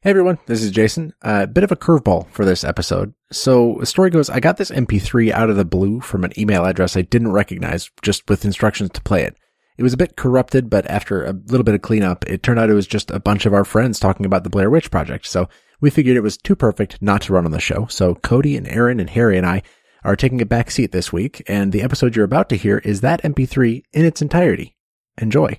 Hey everyone, this is Jason. A uh, bit of a curveball for this episode. So the story goes, I got this MP3 out of the blue from an email address I didn't recognize, just with instructions to play it. It was a bit corrupted, but after a little bit of cleanup, it turned out it was just a bunch of our friends talking about the Blair Witch Project. So we figured it was too perfect not to run on the show. So Cody and Aaron and Harry and I are taking a back seat this week, and the episode you're about to hear is that MP3 in its entirety. Enjoy.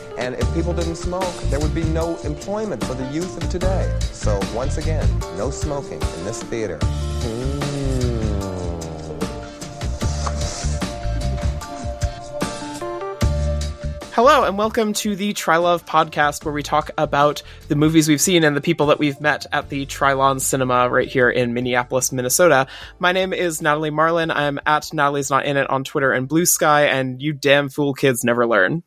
And if people didn't smoke, there would be no employment for the youth of today. So once again, no smoking in this theater. Hmm. Hello, and welcome to the Trylove podcast, where we talk about the movies we've seen and the people that we've met at the Trylon Cinema right here in Minneapolis, Minnesota. My name is Natalie Marlin. I'm at Natalie's Not In It on Twitter and Bluesky, and you damn fool kids never learn.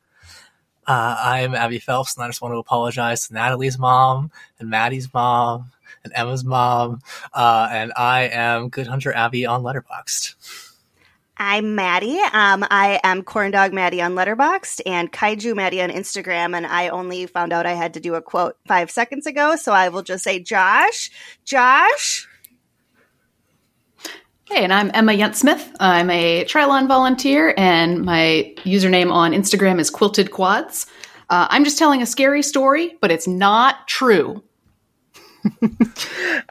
Uh, I'm Abbie Phelps, and I just want to apologize to Natalie's mom and Maddy's mom and Emma's mom. Uh, and I am Good Hunter Abbie on Letterboxd. I'm Maddy. Um, I am Corn Dog Maddy on Letterboxd and Kaiju Maddy on Instagram. And I only found out I had to do a quote five seconds ago, so I will just say, Josh, Josh. Hey, and I'm Emma Youndtsmith. I'm a Trylon volunteer, and my username on Instagram is Quilted Quads. Uh, I'm just telling a scary story, but it's not true.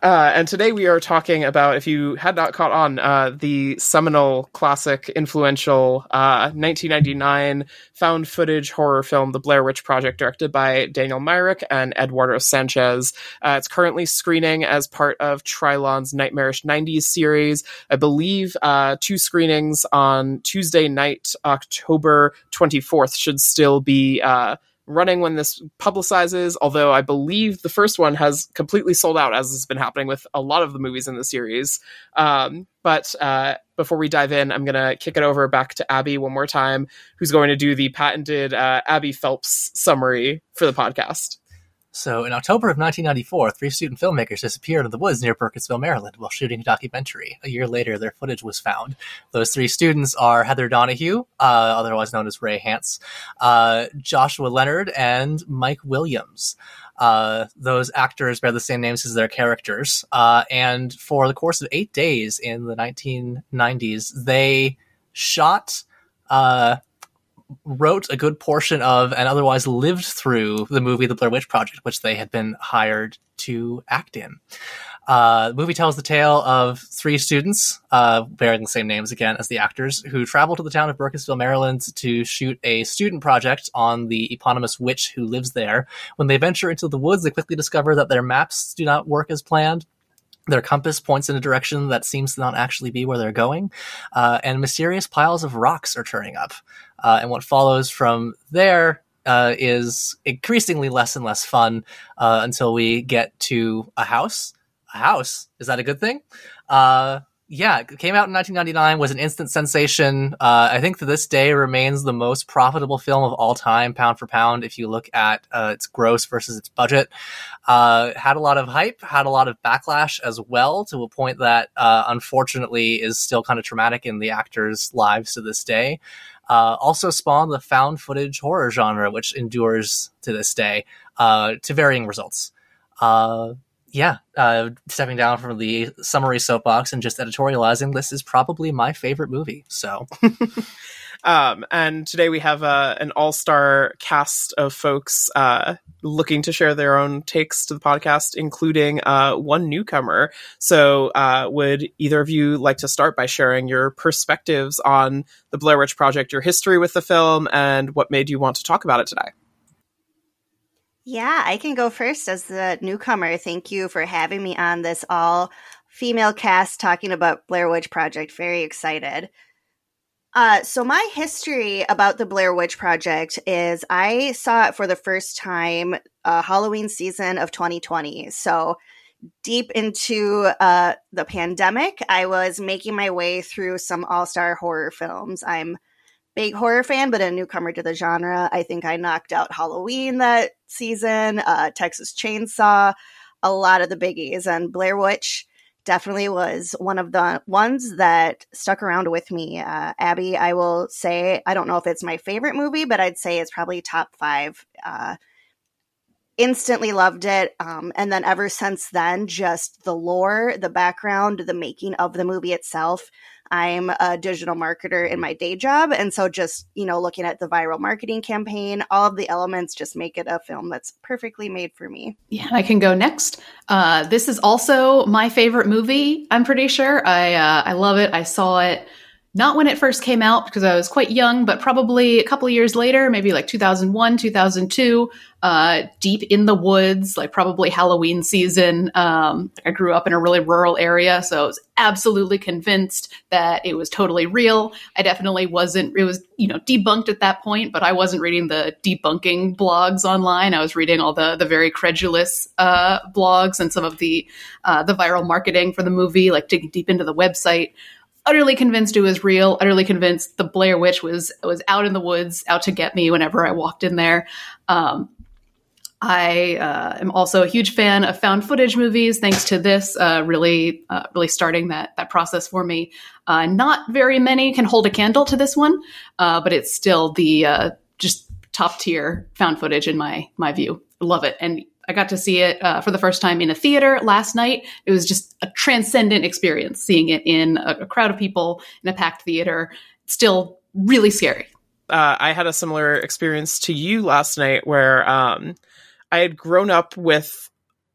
uh, and today we are talking about, if you had not caught on, uh, the seminal, classic, influential uh, 1999 found footage horror film, The Blair Witch Project, directed by Daniel Myrick and Eduardo Sanchez. Uh, it's currently screening as part of Trylon's Nightmarish 90s series. I believe uh, two screenings on Tuesday night, October 24th, should still be uh, running when this publicizes, although I believe the first one has completely sold out, as has been happening with a lot of the movies in the series. Um, but uh, before we dive in, I'm going to kick it over back to Abbie one more time, who's going to do the patented uh, Abbie Phelps summary for the podcast. So, in October of 1994, three student filmmakers disappeared in the woods near Burkittsville, Maryland, while shooting a documentary. A year later, their footage was found. Those three students are Heather Donahue, uh, otherwise known as Rei Hance, uh, Joshua Leonard, and Mike Williams. Uh, those actors bear the same names as their characters. Uh, and for the course of eight days in the 1990s, they shot uh, wrote a good portion of and otherwise lived through the movie The Blair Witch Project, which they had been hired to act in. Uh, the movie tells the tale of three students, uh, bearing the same names again as the actors, who travel to the town of Burkittsville, Maryland to shoot a student project on the eponymous witch who lives there. When they venture into the woods, they quickly discover that their maps do not work as planned their compass points in a direction that seems to not actually be where they're going, uh, and mysterious piles of rocks are turning up. Uh, and what follows from there uh, is increasingly less and less fun uh, until we get to a house. A house is that a good thing? Uh, yeah, it came out in 1999, was an instant sensation. Uh, I think to this day remains the most profitable film of all time, pound for pound, if you look at uh, its gross versus its budget. Had a lot of hype, had a lot of backlash as well, to a point that unfortunately is still kind of traumatic in the actors' lives to this day. Uh, also spawned the found footage horror genre, which endures to this day, uh, to varying results yeah, uh, stepping down from the summary soapbox and just editorializing, this is probably my favorite movie. So, um, and today we have uh, an all-star cast of folks uh, looking to share their own takes to the podcast, including uh, one newcomer. So, uh, would either of you like to start by sharing your perspectives on the Blair Witch Project, your history with the film, and what made you want to talk about it today? Yeah, I can go first as the newcomer. Thank you for having me on this all female cast talking about Blair Witch Project. Very excited. Uh, so my history about the Blair Witch Project is I saw it for the first time uh, Halloween season of 2020. So deep into uh, the pandemic, I was making my way through some all star horror films. I'm big horror fan, but a newcomer to the genre. I think I knocked out Halloween that season, uh, Texas Chainsaw, a lot of the biggies, and Blair Witch definitely was one of the ones that stuck around with me. Uh, Abbie, I will say, I don't know if it's my favorite movie, but I'd say it's probably top five. Uh, instantly loved it. Um, and then ever since then, just the lore, the background, the making of the movie itself. I'm a digital marketer in my day job. And so just, you know, looking at the viral marketing campaign, all of the elements just make it a film that's perfectly made for me. Yeah, I can go next. Uh, this is also my favorite movie, I'm pretty sure. I, uh, I love it. I saw it not when it first came out because I was quite young, but probably a couple years later, maybe like 2001, 2002, uh, deep in the woods, like probably Halloween season. Um, I grew up in a really rural area, so I was absolutely convinced that it was totally real. I definitely wasn't, it was, you know, debunked at that point, but I wasn't reading the debunking blogs online. I was reading all the, the very credulous, uh, blogs and some of the, uh, the viral marketing for the movie, like digging deep into the website utterly convinced it was real, utterly convinced the Blair Witch was was out in the woods, out to get me whenever I walked in there. Um, I uh, am also a huge fan of found footage movies. Thanks to this, uh, really, uh, really starting that that process for me. Uh, not very many can hold a candle to this one, uh, but it's still the uh, just top tier found footage in my my view. Love it, and I got to see it uh, for the first time in a theater last night. It was just a transcendent experience seeing it in a, a crowd of people in a packed theater. Still really scary. Uh, I had a similar experience to you last night where um, I had grown up with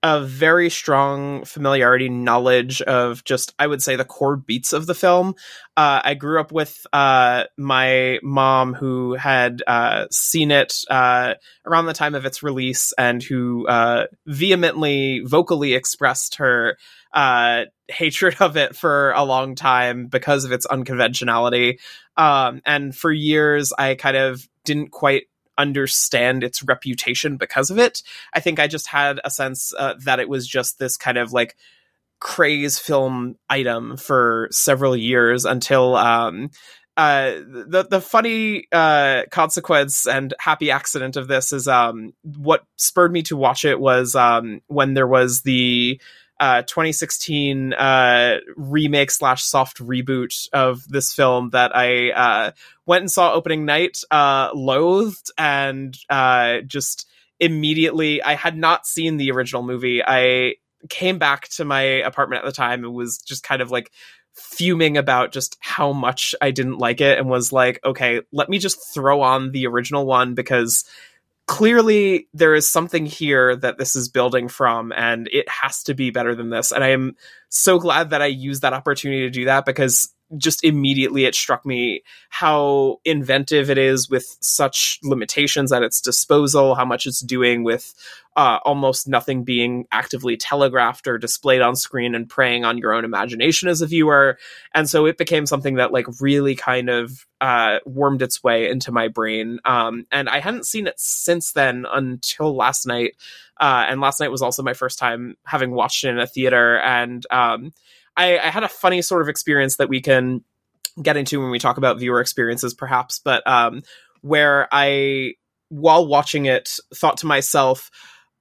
a very strong familiarity knowledge of just i would say the core beats of the film. Uh, i grew up with uh, my mom who had uh, seen it uh, around the time of its release and who uh, vehemently vocally expressed her uh, hatred of it for a long time because of its unconventionality. Um, and for years i kind of didn't quite understand its reputation because of it. I think I just had a sense uh, that it was just this kind of like craze film item for several years until um, uh, the the funny uh, consequence and happy accident of this is um, what spurred me to watch it was um, when there was the uh, 2016 uh, remake slash soft reboot of this film that I uh, went and saw opening night, uh, loathed, and uh, just immediately. I had not seen the original movie. I came back to my apartment at the time and was just kind of like fuming about just how much I didn't like it and was like, okay, let me just throw on the original one because clearly there is something here that this is building from and it has to be better than this. And i am so glad that i used that opportunity to do that because just immediately it struck me how inventive it is with such limitations at its disposal, how much it's doing with uh, almost nothing being actively telegraphed or displayed on screen and preying on your own imagination as a viewer. And so it became something that like really kind of uh, wormed its way into my brain. Um, and I hadn't seen it since then until last night. Uh, and last night was also my first time having watched it in a theater. And um, I, I had a funny sort of experience that we can get into when we talk about viewer experiences, perhaps, but um, where I, while watching it, thought to myself,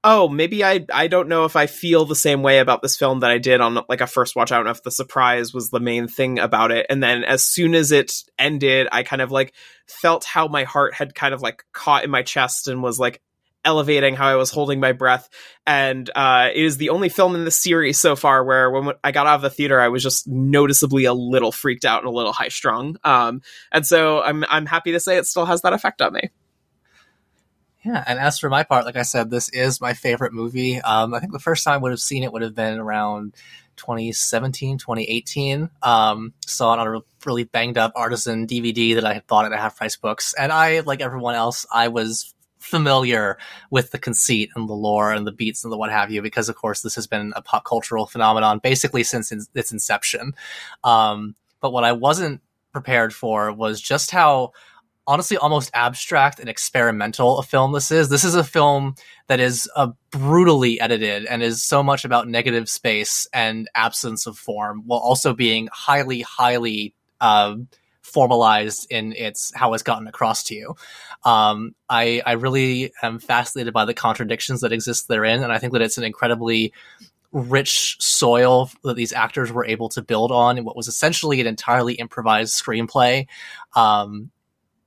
oh, maybe I I don't know if I feel the same way about this film that I did on like a first watch. I don't know if the surprise was the main thing about it. And then as soon as it ended, I kind of like felt how my heart had kind of like caught in my chest and was like, elevating how I was holding my breath. And uh, it is the only film in the series so far where when I got out of the theater, I was just noticeably a little freaked out and a little high strung. Um, and so I'm I'm happy to say it still has that effect on me. Yeah, and as for my part, like I said, this is my favorite movie. Um, I think the first time I would have seen it would have been around 2017, 2018. Um, saw it on a really banged up artisan DVD that I had bought at a half price books. And I, like everyone else, I was familiar with the conceit and the lore and the beats and the what have you, because of course this has been a pop cultural phenomenon basically since its inception. Um, but what I wasn't prepared for was just how honestly almost abstract and experimental a film this is. This is a film that is uh, brutally edited and is so much about negative space and absence of form, while also being highly, highly uh, formalized in its how it's gotten across to you. Um, I I really am fascinated by the contradictions that exist therein, and I think that it's an incredibly rich soil that these actors were able to build on in what was essentially an entirely improvised screenplay. Um,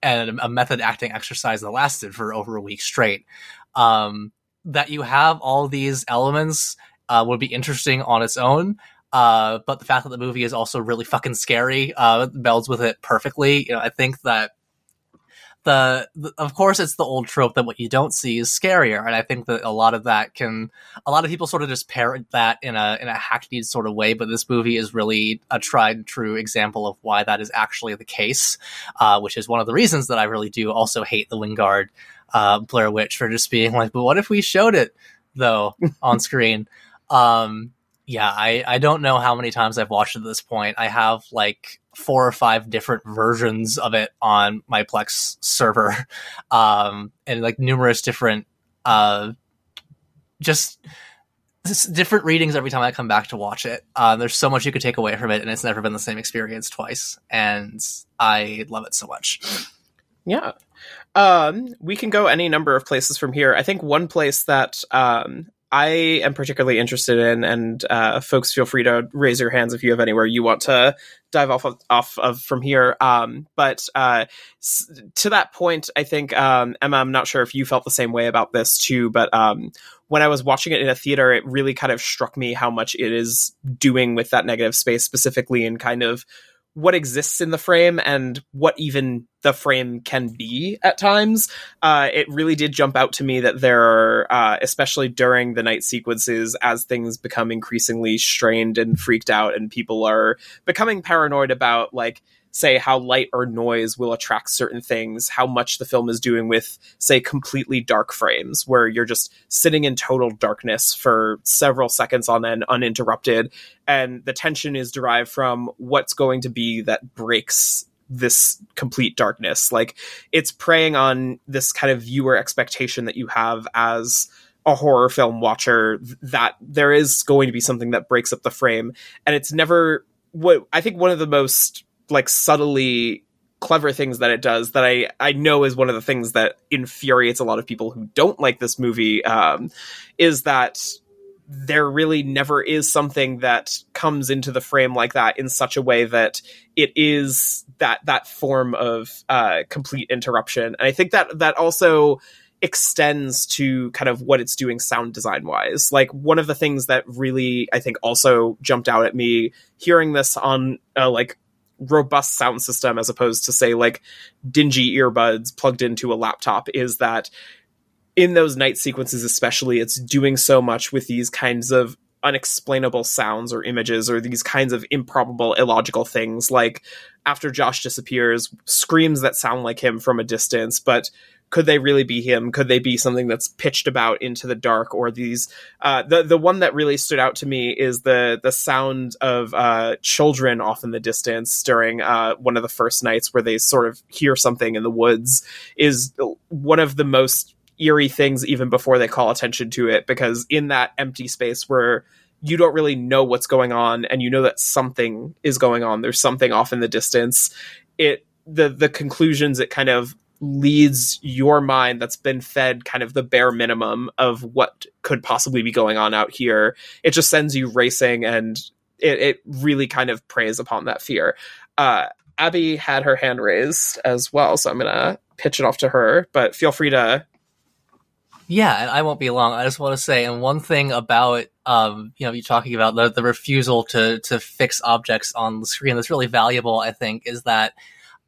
and a method acting exercise that lasted for over a week straight. Um, that you have all these elements uh, would be interesting on its own. Uh, but the fact that the movie is also really fucking scary uh, melds with it perfectly. You know, I think that the, the, of course it's the old trope that what you don't see is scarier and i think that a lot of that can a lot of people sort of just parrot that in a in a hackneyed sort of way but this movie is really a tried and true example of why that is actually the case uh, which is one of the reasons that i really do also hate the wingard uh, blair witch for just being like but what if we showed it though on screen um yeah, I, I don't know how many times I've watched it at this point. I have like four or five different versions of it on my Plex server, um, and like numerous different, uh, just different readings every time I come back to watch it. Uh, there's so much you could take away from it, and it's never been the same experience twice, and I love it so much. Yeah. Um, we can go any number of places from here. I think one place that um, I am particularly interested in, and uh, folks, feel free to raise your hands if you have anywhere you want to dive off of, off of from here. Um, but uh, s- to that point, I think um, Emma, I'm not sure if you felt the same way about this too, but um, when I was watching it in a theater, it really kind of struck me how much it is doing with that negative space, specifically in kind of what exists in the frame and what even the frame can be at times. Uh, it really did jump out to me that there are, uh, especially during the night sequences, as things become increasingly strained and freaked out, and people are becoming paranoid about like say how light or noise will attract certain things, how much the film is doing with, say, completely dark frames, where you're just sitting in total darkness for several seconds on end, uninterrupted. And the tension is derived from what's going to be that breaks this complete darkness. Like it's preying on this kind of viewer expectation that you have as a horror film watcher that there is going to be something that breaks up the frame. And it's never what I think one of the most like subtly clever things that it does that I I know is one of the things that infuriates a lot of people who don't like this movie um, is that there really never is something that comes into the frame like that in such a way that it is that that form of uh, complete interruption and I think that that also extends to kind of what it's doing sound design wise. Like one of the things that really I think also jumped out at me hearing this on uh, like robust sound system as opposed to say like dingy earbuds plugged into a laptop is that in those night sequences especially it's doing so much with these kinds of unexplainable sounds or images or these kinds of improbable illogical things. Like after Josh disappears screams that sound like him from a distance but could they really be him? Could they be something that's pitched about into the dark or these? Uh, the the one that really stood out to me is the the sound of uh, children off in the distance during uh, one of the first nights where they sort of hear something in the woods. Is one of the most eerie things even before they call attention to it because in that empty space where you don't really know what's going on and you know that something is going on there's something off in the distance it the the conclusions it kind of leads your mind that's been fed kind of the bare minimum of what could possibly be going on out here. It just sends you racing and it, it really kind of preys upon that fear. Uh, Abbie had her hand raised as well, so I'm going to pitch it off to her, but feel free to. Yeah, and I won't be long. I just want to say, and one thing about, um, you know, you talking about the, the refusal to, to fix objects on the screen that's really valuable, I think, is that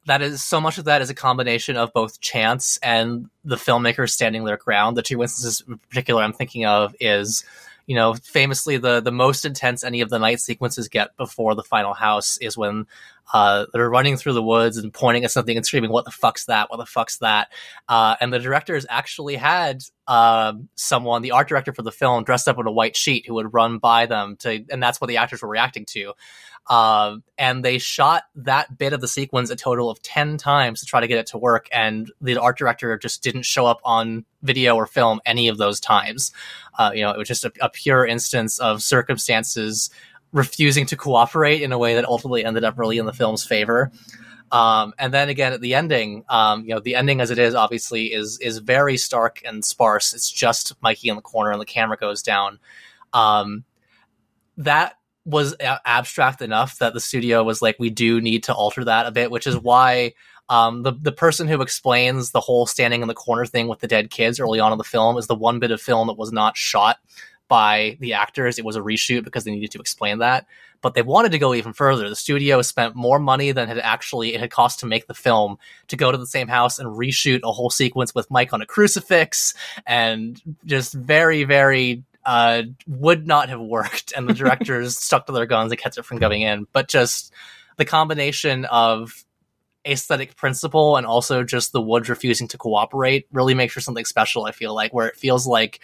that is so much of that is a combination of both chance and the filmmakers standing their ground. The two instances in particular I'm thinking of is, you know, famously the the most intense any of the night sequences get before the final house is when uh, they're running through the woods and pointing at something and screaming, "What the fuck's that? What the fuck's that?" Uh, and the directors actually had uh, someone, the art director for the film, dressed up in a white sheet who would run by them to, and that's what the actors were reacting to. Um, and they shot that bit of the sequence a total of 10 times to try to get it to work. And the art director just didn't show up on video or film any of those times. Uh, you know, it was just a, a pure instance of circumstances refusing to cooperate in a way that ultimately ended up really in the film's favor. Um, and then again at the ending, um, you know, the ending as it is obviously is is very stark and sparse. It's just Mikey in the corner and the camera goes down. Um, that was a- abstract enough that the studio was like, we do need to alter that a bit, which is why um, the the person who explains the whole standing in the corner thing with the dead kids early on in the film is the one bit of film that was not shot by the actors. It was a reshoot because they needed to explain that. But they wanted to go even further. The studio spent more money than had actually it had cost to make the film to go to the same house and reshoot a whole sequence with Mike on a crucifix and just very, very uh, would not have worked. And the directors stuck to their guns and kept it from going in. But just the combination of aesthetic principle and also just the woods refusing to cooperate really makes for something special i feel like where it feels like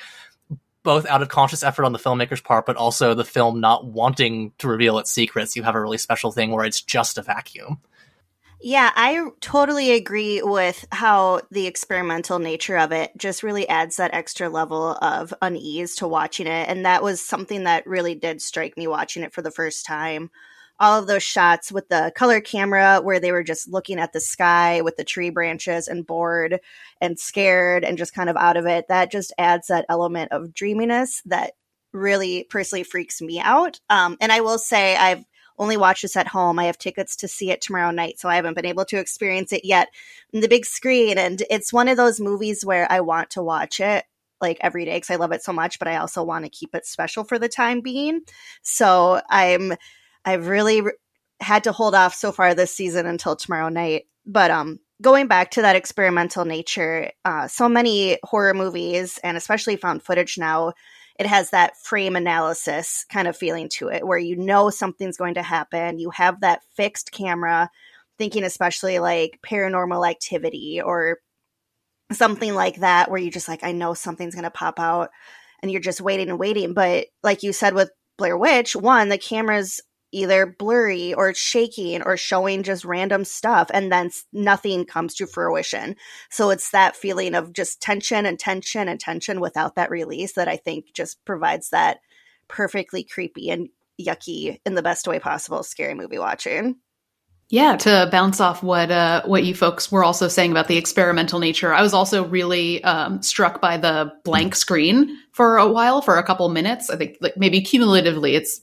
both out of conscious effort on the filmmaker's part, but also the film not wanting to reveal its secrets, you have a really special thing where it's just a vacuum. Yeah, I totally agree with how the experimental nature of it just really adds that extra level of unease to watching it. And that was something that really did strike me watching it for the first time all of those shots with the color camera where they were just looking at the sky with the tree branches and bored and scared and just kind of out of it that just adds that element of dreaminess that really personally freaks me out. Um, and i will say i've only watched this at home. I have tickets to see it tomorrow night so i haven't been able to experience it yet. In the big screen and it's one of those movies where i want to watch it like every day because I love it so much, but I also want to keep it special for the time being. So I'm I've really re- had to hold off so far this season until tomorrow night. But um, going back to that experimental nature, uh, so many horror movies and especially found footage now, it has that frame analysis kind of feeling to it where you know something's going to happen. You have that fixed camera, thinking especially like paranormal activity or something like that, where you just like, I know something's going to pop out and you're just waiting and waiting. But like you said with Blair Witch, one, the cameras either blurry or shaking or showing just random stuff and then nothing comes to fruition. So it's that feeling of just tension and tension and tension without that release that I think just provides that perfectly creepy and yucky in the best way possible scary movie watching. Yeah, to bounce off what uh, what you folks were also saying about the experimental nature, I was also really um, struck by the blank screen for a while, for a couple minutes. I think like maybe cumulatively, it's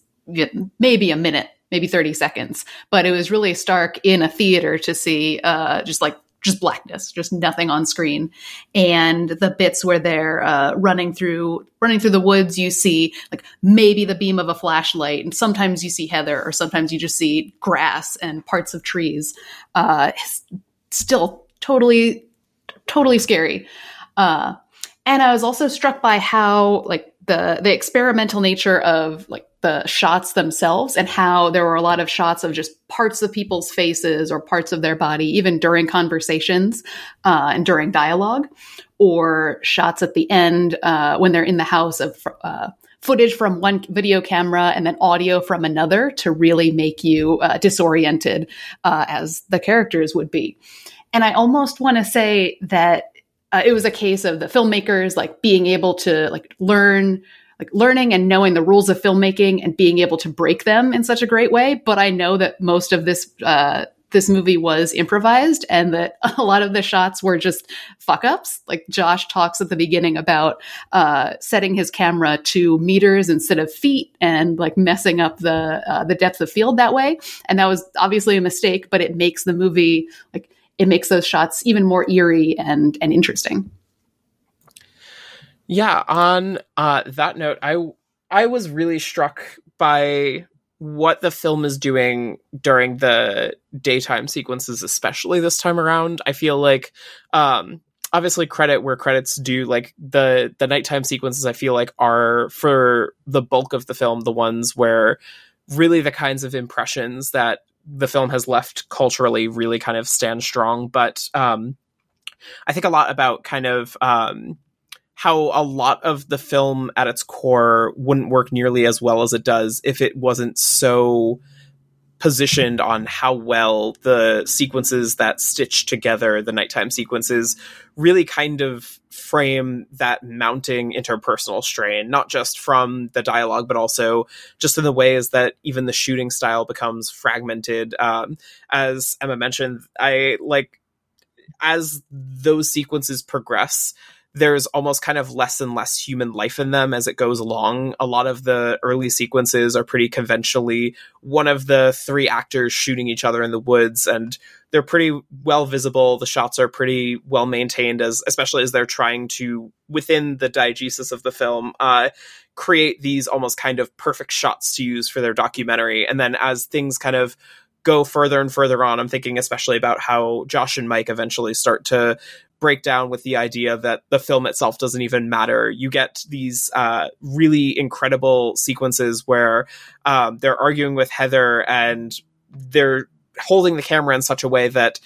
maybe a minute, maybe 30 seconds. But it was really stark in a theater to see uh, just like just blackness, just nothing on screen. And the bits where they're uh, running through running through the woods, you see like maybe the beam of a flashlight, and sometimes you see heather, or sometimes you just see grass and parts of trees. Uh, still totally, totally scary. Uh, and I was also struck by how like the the experimental nature of like the shots themselves and how there were a lot of shots of just parts of people's faces or parts of their body, even during conversations uh, and during dialogue, or shots at the end uh, when they're in the house of uh, footage from one video camera and then audio from another to really make you uh, disoriented uh, as the characters would be. And I almost want to say that uh, it was a case of the filmmakers like being able to like learn like learning and knowing the rules of filmmaking and being able to break them in such a great way. But I know that most of this uh, this movie was improvised and that a lot of the shots were just fuck ups. Like Josh talks at the beginning about uh, setting his camera to meters instead of feet and like messing up the uh, the depth of field that way. And that was obviously a mistake, but it makes the movie like it makes those shots even more eerie and and interesting. Yeah, on uh, that note, I I was really struck by what the film is doing during the daytime sequences, especially this time around. I feel like um, obviously credit where credits due like the the nighttime sequences i feel like are for the bulk of the film the ones where really the kinds of impressions that the film has left culturally really kind of stand strong but um i think a lot about kind of um how a lot of the film at its core wouldn't work nearly as well as it does if it wasn't so positioned on how well the sequences that stitch together the nighttime sequences really kind of frame that mounting interpersonal strain, not just from the dialogue, but also just in the ways that even the shooting style becomes fragmented. Um, as Emma mentioned, I like as those sequences progress, there's almost kind of less and less human life in them as it goes along. A lot of the early sequences are pretty conventionally one of the three actors shooting each other in the woods and they're pretty well visible. The shots are pretty well maintained as especially as they're trying to within the diegesis of the film uh, create these almost kind of perfect shots to use for their documentary. And then as things kind of go further and further on, I'm thinking especially about how Josh and Mike eventually start to break down with the idea that the film itself doesn't even matter. You get these uh, really incredible sequences where um, they're arguing with Heather and they're holding the camera in such a way that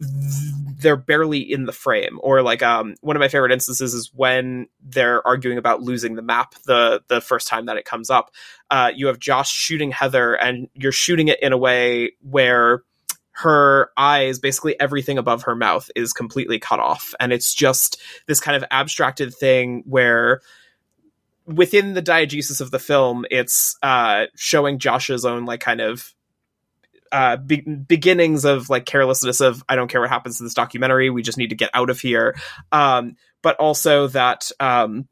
they're barely in the frame or like um one of my favorite instances is when they're arguing about losing the map the the first time that it comes up uh you have Josh shooting Heather and you're shooting it in a way where her eyes, basically everything above her mouth is completely cut off. And it's just this kind of abstracted thing where within the diegesis of the film, it's uh, showing Josh's own like kind of uh, be- beginnings of like carelessness of I don't care what happens to this documentary, we just need to get out of here. Um, but also that um,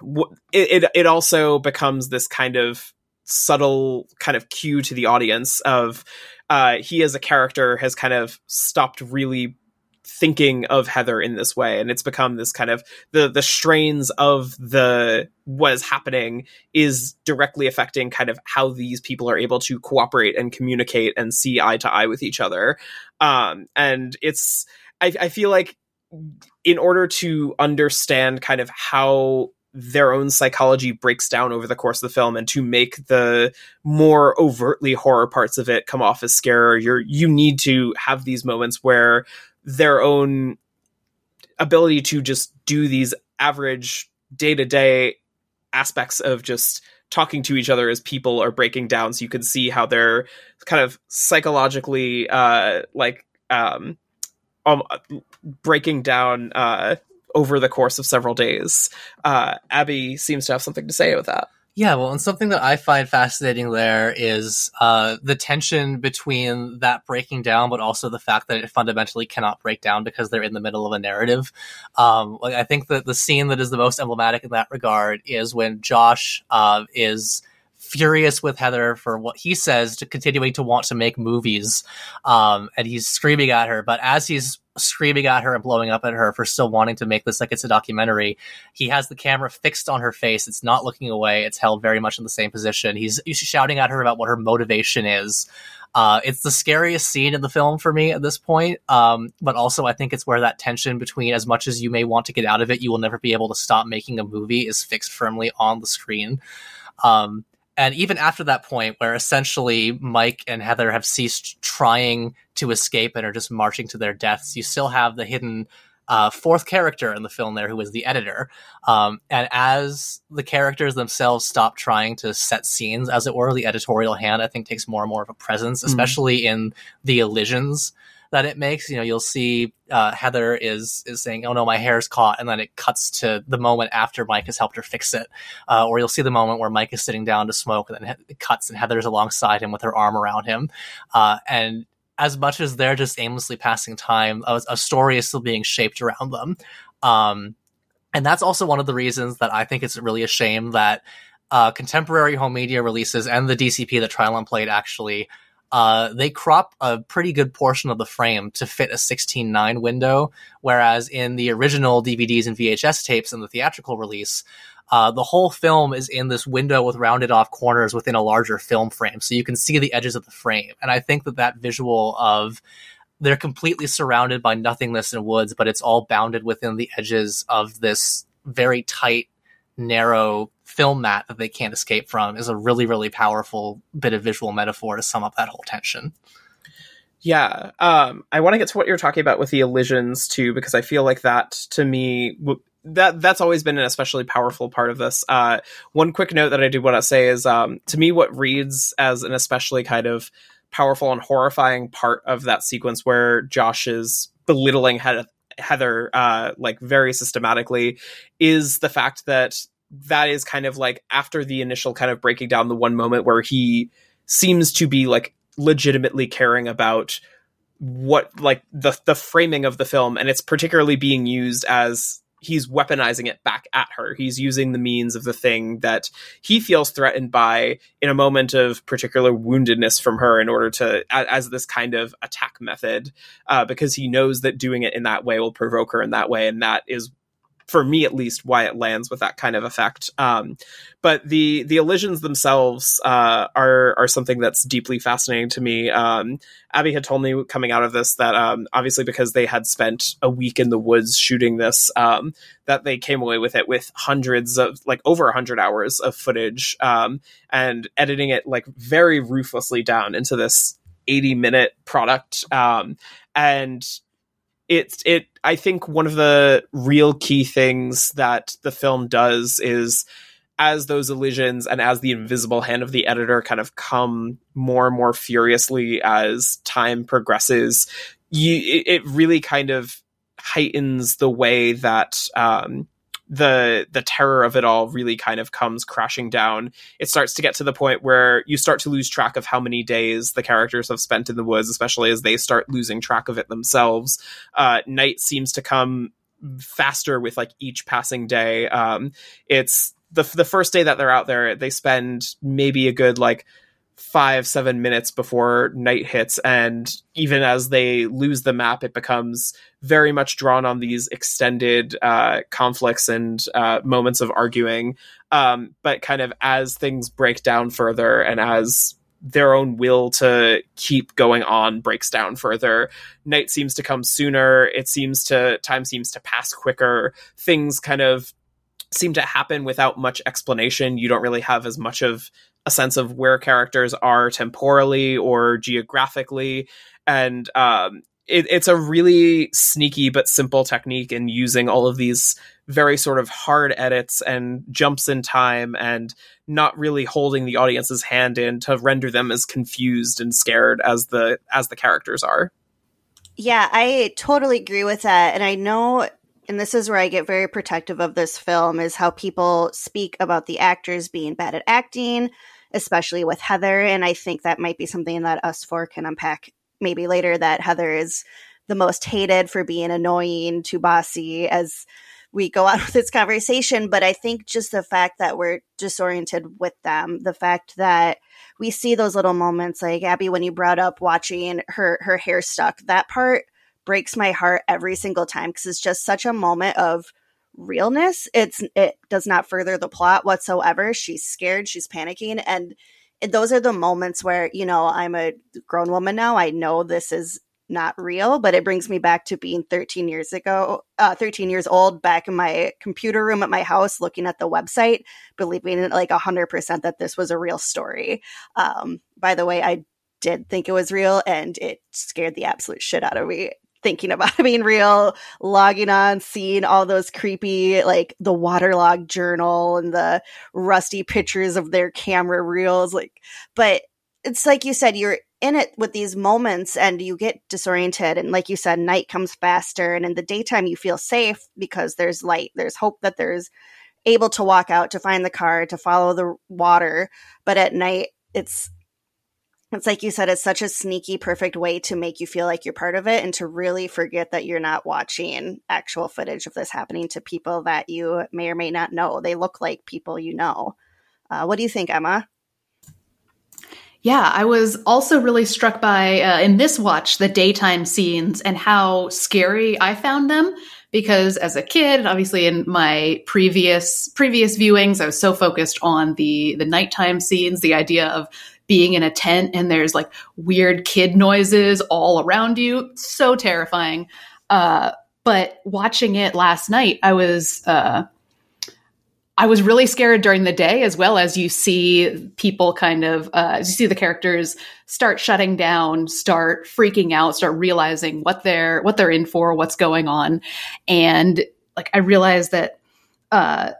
w- it, it it also becomes this kind of subtle kind of cue to the audience of uh, he as a character has kind of stopped really thinking of Heather in this way, and it's become this kind of the the strains of the what is happening is directly affecting kind of how these people are able to cooperate and communicate and see eye to eye with each other. Um, and it's I, I feel like in order to understand kind of how their own psychology breaks down over the course of the film and to make the more overtly horror parts of it come off as scarier you're you need to have these moments where their own ability to just do these average day-to-day aspects of just talking to each other as people are breaking down so you can see how they're kind of psychologically uh like um um, breaking down uh, over the course of several days. Uh, Abbie seems to have something to say with that. Yeah, well, and something that I find fascinating there is uh, the tension between that breaking down, but also the fact that it fundamentally cannot break down because they're in the middle of a narrative. Um, like I think that the scene that is the most emblematic in that regard is when Josh uh, is furious with Heather for what he says to continuing to want to make movies. Um, and he's screaming at her, but as he's screaming at her and blowing up at her for still wanting to make this like it's a documentary, he has the camera fixed on her face. It's not looking away. It's held very much in the same position. He's, he's shouting at her about what her motivation is. Uh, it's the scariest scene in the film for me at this point. Um, but also I think it's where that tension between as much as you may want to get out of it, you will never be able to stop making a movie is fixed firmly on the screen. Um, and even after that point, where essentially Mike and Heather have ceased trying to escape and are just marching to their deaths, you still have the hidden uh, fourth character in the film there who is the editor. Um, and as the characters themselves stop trying to set scenes, as it were, the editorial hand, I think, takes more and more of a presence, mm. especially mm. in the elisions that it makes. You know, you'll see uh, Heather is is saying, "Oh no, my hair's caught," and then it cuts to the moment after Mike has helped her fix it. Uh, or you'll see the moment where Mike is sitting down to smoke, and then it cuts, and Heather's alongside him with her arm around him. Uh, and as much as they're just aimlessly passing time, a, a story is still being shaped around them. Um, and that's also one of the reasons that I think it's really a shame that uh, contemporary home media releases and the DCP that Trylon played actually uh, they crop a pretty good portion of the frame to fit a 16:9 window, whereas in the original DVDs and VHS tapes in the theatrical release, uh, the whole film is in this window with rounded off corners within a larger film frame, so you can see the edges of the frame. And I think that that visual of they're completely surrounded by nothingness and woods, but it's all bounded within the edges of this very tight, narrow film mat that they can't escape from is a really, really powerful bit of visual metaphor to sum up that whole tension. Yeah, um, I want to get to what you're talking about with the elisions too, because I feel like that to me w- that that's always been an especially powerful part of this. Uh, one quick note that I do want to say is um, to me what reads as an especially kind of powerful and horrifying part of that sequence where Josh is belittling Heather, Heather uh, like very systematically is the fact that that is kind of like after the initial kind of breaking down the one moment where he seems to be like legitimately caring about what like the the framing of the film and it's particularly being used as he's weaponizing it back at her. He's using the means of the thing that he feels threatened by in a moment of particular woundedness from her in order to as this kind of attack method uh, because he knows that doing it in that way will provoke her in that way and that is for me at least why it lands with that kind of effect. Um, but the the elisions themselves uh, are are something that's deeply fascinating to me. Um, abbie had told me coming out of this that um, obviously because they had spent a week in the woods shooting this um, that they came away with it with hundreds of like over 100 hours of footage um, and editing it like very ruthlessly down into this 80 minute product. Um, and it's it i think one of the real key things that the film does is as those elisions and as the invisible hand of the editor kind of come more and more furiously as time progresses you it, it really kind of heightens the way that um the the terror of it all really kind of comes crashing down. It starts to get to the point where you start to lose track of how many days the characters have spent in the woods, especially as they start losing track of it themselves. Uh, night seems to come faster with like each passing day. Um, it's the the first day that they're out there, they spend maybe a good like five seven minutes before night hits and even as they lose the map it becomes very much drawn on these extended uh, conflicts and uh, moments of arguing. Um, but kind of as things break down further and as their own will to keep going on breaks down further night seems to come sooner. It seems to time seems to pass quicker. Things kind of seem to happen without much explanation. You don't really have as much of a sense of where characters are temporally or geographically. And um, it, it's a really sneaky but simple technique in using all of these very sort of hard edits and jumps in time and not really holding the audience's hand in to render them as confused and scared as the as the characters are. Yeah i totally agree with that. And i know and this is where I get very protective of this film is how people speak about the actors being bad at acting, especially with Heather. And I think that might be something that us four can unpack maybe later that Heather is the most hated for being annoying too bossy as we go on with this conversation. But I think just the fact that we're disoriented with them, the fact that we see those little moments like Abbie when you brought up watching her her hair stuck, that part breaks my heart every single time because it's just such a moment of realness. It's it does not further the plot whatsoever. She's scared, she's panicking, and those are the moments where you know I'm a grown woman now. I know this is not real, but it brings me back to being 13 years ago, uh, 13 years old, back in my computer room at my house, looking at the website, believing like 100% that this was a real story. Um, by the way, I did think it was real and it scared the absolute shit out of me thinking about being real, logging on, seeing all those creepy, like the waterlogged journal and the rusty pictures of their camera reels. Like, but it's like you said, you're in it with these moments and you get disoriented. And like you said, night comes faster. And in the daytime, you feel safe because there's light. There's hope that there's able to walk out to find the car, to follow the water. But at night, it's it's like you said, it's such a sneaky, perfect way to make you feel like you're part of it and to really forget that you're not watching actual footage of this happening to people that you may or may not know. They look like people you know. Uh, what do you think, Emma? Yeah, I was also really struck by uh, in this watch the daytime scenes and how scary I found them because as a kid, obviously in my previous previous viewings, I was so focused on the the nighttime scenes, the idea of being in a tent and there's like weird kid noises all around you. So terrifying. Uh, but watching it last night, I was uh, I was really scared during the day, as well as you see people kind of uh, as you see the characters start shutting down, start freaking out, start realizing what they're what they're in for, what's going on, and like I realized that uh,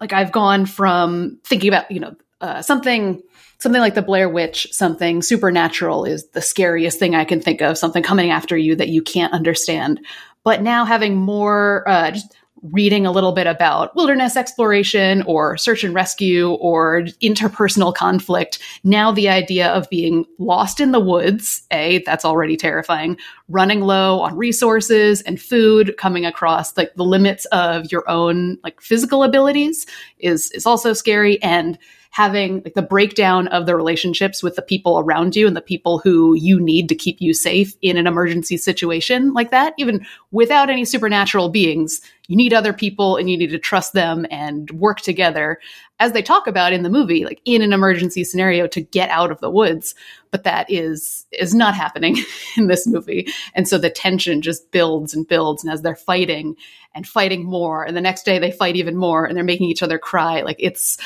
like I've gone from thinking about you know uh, something something like the Blair Witch, something supernatural is the scariest thing I can think of, something coming after you that you can't understand. But now having more, uh, just reading a little bit about wilderness exploration or search and rescue or interpersonal conflict, now the idea of being lost in the woods, A, that's already terrifying, running low on resources and food, coming across like the limits of your own like physical abilities is is also scary. And having like the breakdown of the relationships with the people around you and the people who you need to keep you safe in an emergency situation like that, even without any supernatural beings, you need other people and you need to trust them and work together as they talk about in the movie, like in an emergency scenario to get out of the woods. But that is is not happening in this movie. And so the tension just builds and builds. And as they're fighting and fighting more, and the next day they fight even more and they're making each other cry, like it's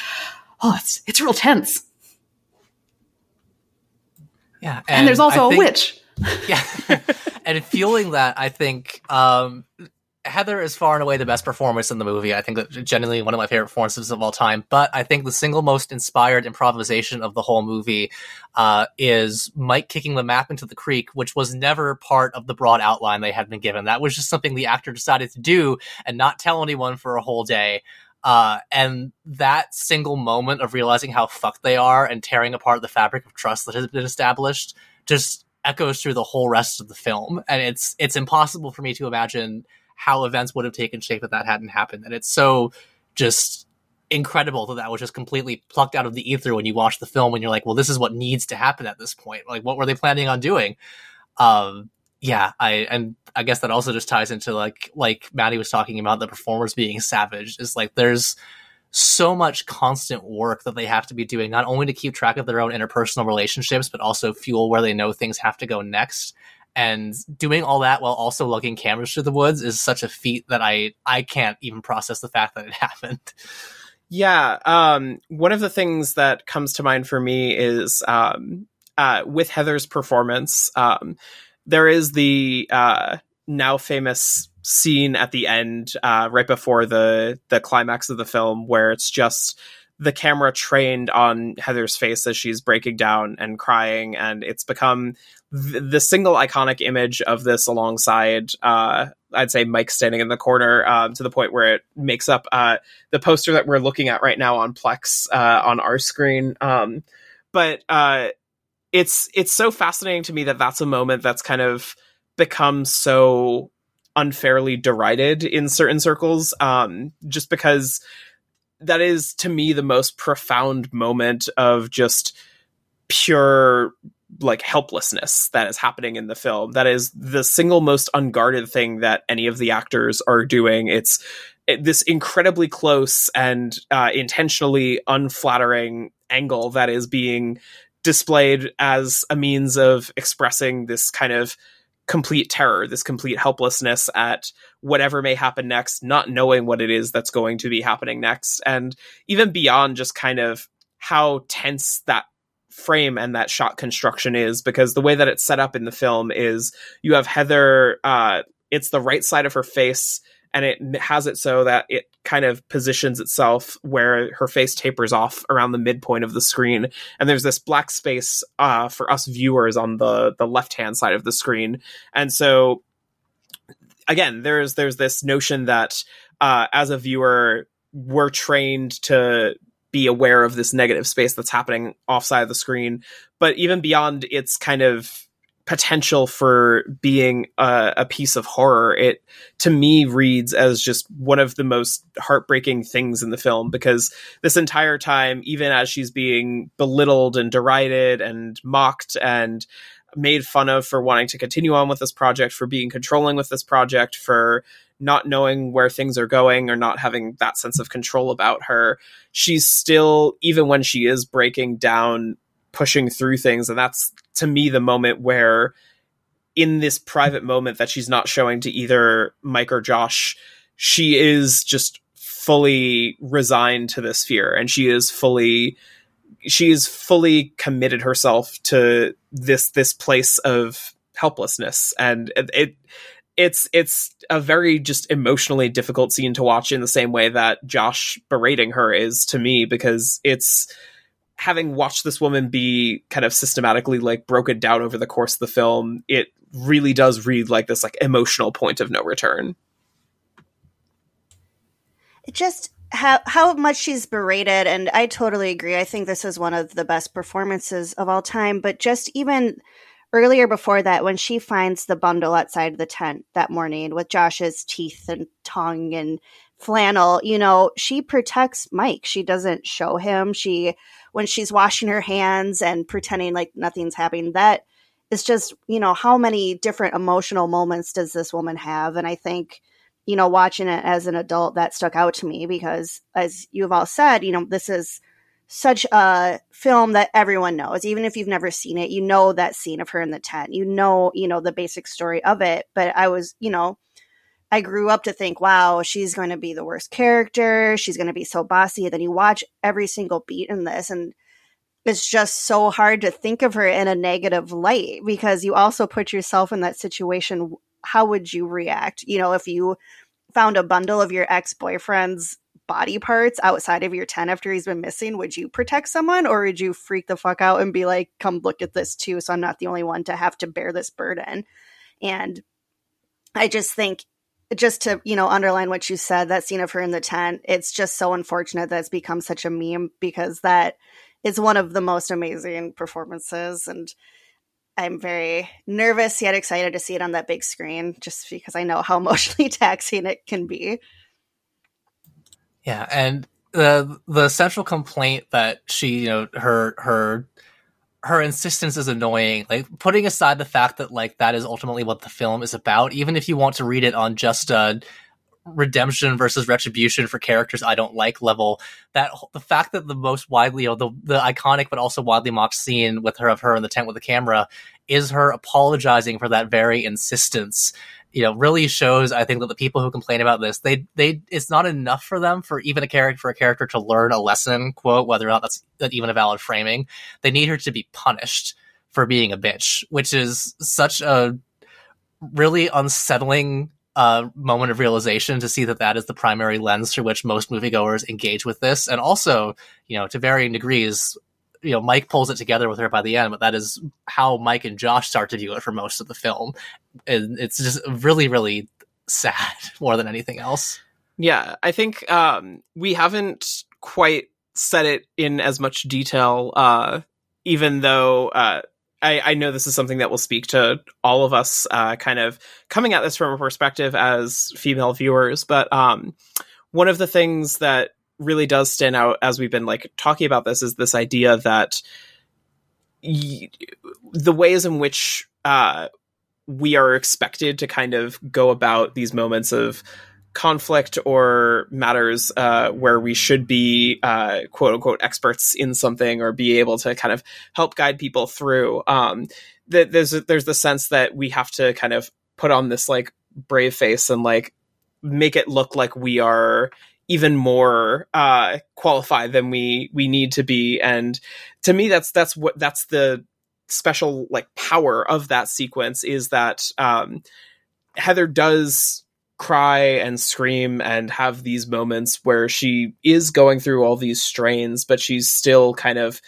oh, it's it's real tense. Yeah, and, and there's also think, a witch. Yeah, and fueling that, I think um, Heather is far and away the best performance in the movie. I think that genuinely one of my favorite performances of all time. But I think the single most inspired improvisation of the whole movie uh, is Mike kicking the map into the creek, which was never part of the broad outline they had been given. That was just something the actor decided to do and not tell anyone for a whole day. Uh, and that single moment of realizing how fucked they are and tearing apart the fabric of trust that has been established just echoes through the whole rest of the film. And it's it's impossible for me to imagine how events would have taken shape if that hadn't happened. And it's so just incredible that that was just completely plucked out of the ether when you watch the film and you're like, well, this is what needs to happen at this point. Like, what were they planning on doing? Um, yeah, I and I guess that also just ties into like like Maddy was talking about the performers being savage. Is like there's so much constant work that they have to be doing, not only to keep track of their own interpersonal relationships, but also fuel where they know things have to go next. And doing all that while also lugging cameras through the woods is such a feat that I I can't even process the fact that it happened. Yeah, um, one of the things that comes to mind for me is um, uh, with Heather's performance. Um, there is the uh, now famous scene at the end, uh, right before the the climax of the film, where it's just the camera trained on Heather's face as she's breaking down and crying, and it's become th- the single iconic image of this, alongside uh, I'd say Mike standing in the corner, um, to the point where it makes up uh, the poster that we're looking at right now on Plex uh, on our screen. Um, but uh, it's it's so fascinating to me that that's a moment that's kind of become so unfairly derided in certain circles um, just because that is to me the most profound moment of just pure like helplessness that is happening in the film. That is the single most unguarded thing that any of the actors are doing. It's it, this incredibly close and uh, intentionally unflattering angle that is being displayed as a means of expressing this kind of complete terror, this complete helplessness at whatever may happen next, not knowing what it is that's going to be happening next. And even beyond just kind of how tense that frame and that shot construction is, because the way that it's set up in the film is you have Heather, uh, it's the right side of her face and it has it so that it kind of positions itself where her face tapers off around the midpoint of the screen. And there's this black space uh, for us viewers on the the left hand side of the screen. And so again there's there's this notion that uh, as a viewer we're trained to be aware of this negative space that's happening offside of the screen. But even beyond its kind of potential for being a, a, piece of horror. It to me reads as just one of the most heartbreaking things in the film because this entire time even as she's being belittled and derided and mocked and made fun of for wanting to continue on with this project for being controlling with this project for not knowing where things are going or not having that sense of control about her she's still even when she is breaking down pushing through things. And that's to me the moment where in this private moment that she's not showing to either Mike or Josh she is just fully resigned to this fear. And she is fully she is fully committed herself to this this place of helplessness. And it, it it's it's a very just emotionally difficult scene to watch in the same way that Josh berating her is to me because it's having watched this woman be kind of systematically like broken down over the course of the film, it really does read like this like emotional point of no return. It just how how much she's berated and I totally agree. I think this is one of the best performances of all time, but just even earlier before that when she finds the bundle outside of the tent that morning with Josh's teeth and tongue and flannel, you know, she protects Mike. She doesn't show him. She when she's washing her hands and pretending like nothing's happening, that is just, you know, how many different emotional moments does this woman have? And I think, you know, watching it as an adult, that stuck out to me because as you've all said, you know, this is such a film that everyone knows. Even if you've never seen it, you know that scene of her in the tent. You know, you know, the basic story of it. But I was, you know, I grew up to think, wow, she's going to be the worst character. She's going to be so bossy. then you watch every single beat in this, and it's just so hard to think of her in a negative light because you also put yourself in that situation. How would you react? You know, if you found a bundle of your ex boyfriend's body parts outside of your tent after he's been missing, would you protect someone or would you freak the fuck out and be like, come look at this too? So I'm not the only one to have to bear this burden. And I just think just to you know underline what you said that scene of her in the tent it's just so unfortunate that it's become such a meme because that is one of the most amazing performances. And i'm very nervous yet excited to see it on that big screen just because i know how emotionally taxing it can be. Yeah and the the central complaint that she you know her her her insistence is annoying. Like putting aside the fact that like that is ultimately what the film is about, even if you want to read it on just a redemption versus retribution for characters I don't like level, that the fact that the most widely, the the iconic but also widely mocked scene with her of her in the tent with the camera is her apologizing for that very insistence you know, really shows, I think that the people who complain about this, they, they, it's not enough for them for even a character, for a character to learn a lesson, quote, whether or not that's even a valid framing. They need her to be punished for being a bitch, which is such a really unsettling uh, moment of realization to see that that is the primary lens through which most moviegoers engage with this. And also, you know, to varying degrees, you know, Mike pulls it together with her by the end, but that is how Mike and Josh start to view it for most of the film. And it's just really, really sad more than anything else. Yeah, I think um, we haven't quite set it in as much detail, uh, even though uh, I, I, know this is something that will speak to all of us uh, kind of coming at this from a perspective as female viewers. But um, one of the things that really does stand out as we've been like talking about this is this idea that y- the ways in which uh, we are expected to kind of go about these moments of conflict or matters uh, where we should be uh, quote unquote experts in something or be able to kind of help guide people through. Um, that there's there's the sense that we have to kind of put on this like brave face and like make it look like we are even more uh, qualified than we we need to be. And to me that's that's what that's the special like power of that sequence is that um, heather does cry and scream and have these moments where she is going through all these strains but she's still kind of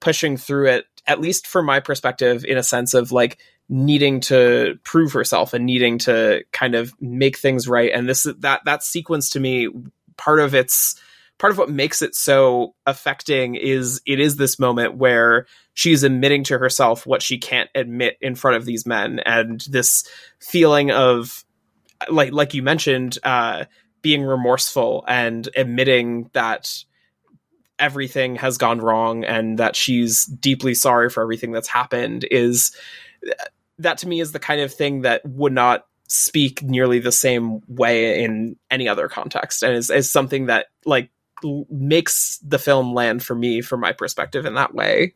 pushing through it at least from my perspective in a sense of like needing to prove herself and needing to kind of make things right. And this that that sequence to me part of its part of what makes it so affecting is it is this moment where she's admitting to herself what she can't admit in front of these men and this feeling of like like you mentioned uh being remorseful and admitting that everything has gone wrong and that she's deeply sorry for everything that's happened is that to me is the kind of thing that would not speak nearly the same way in any other context and is, is something that like l- makes the film land for me from my perspective in that way.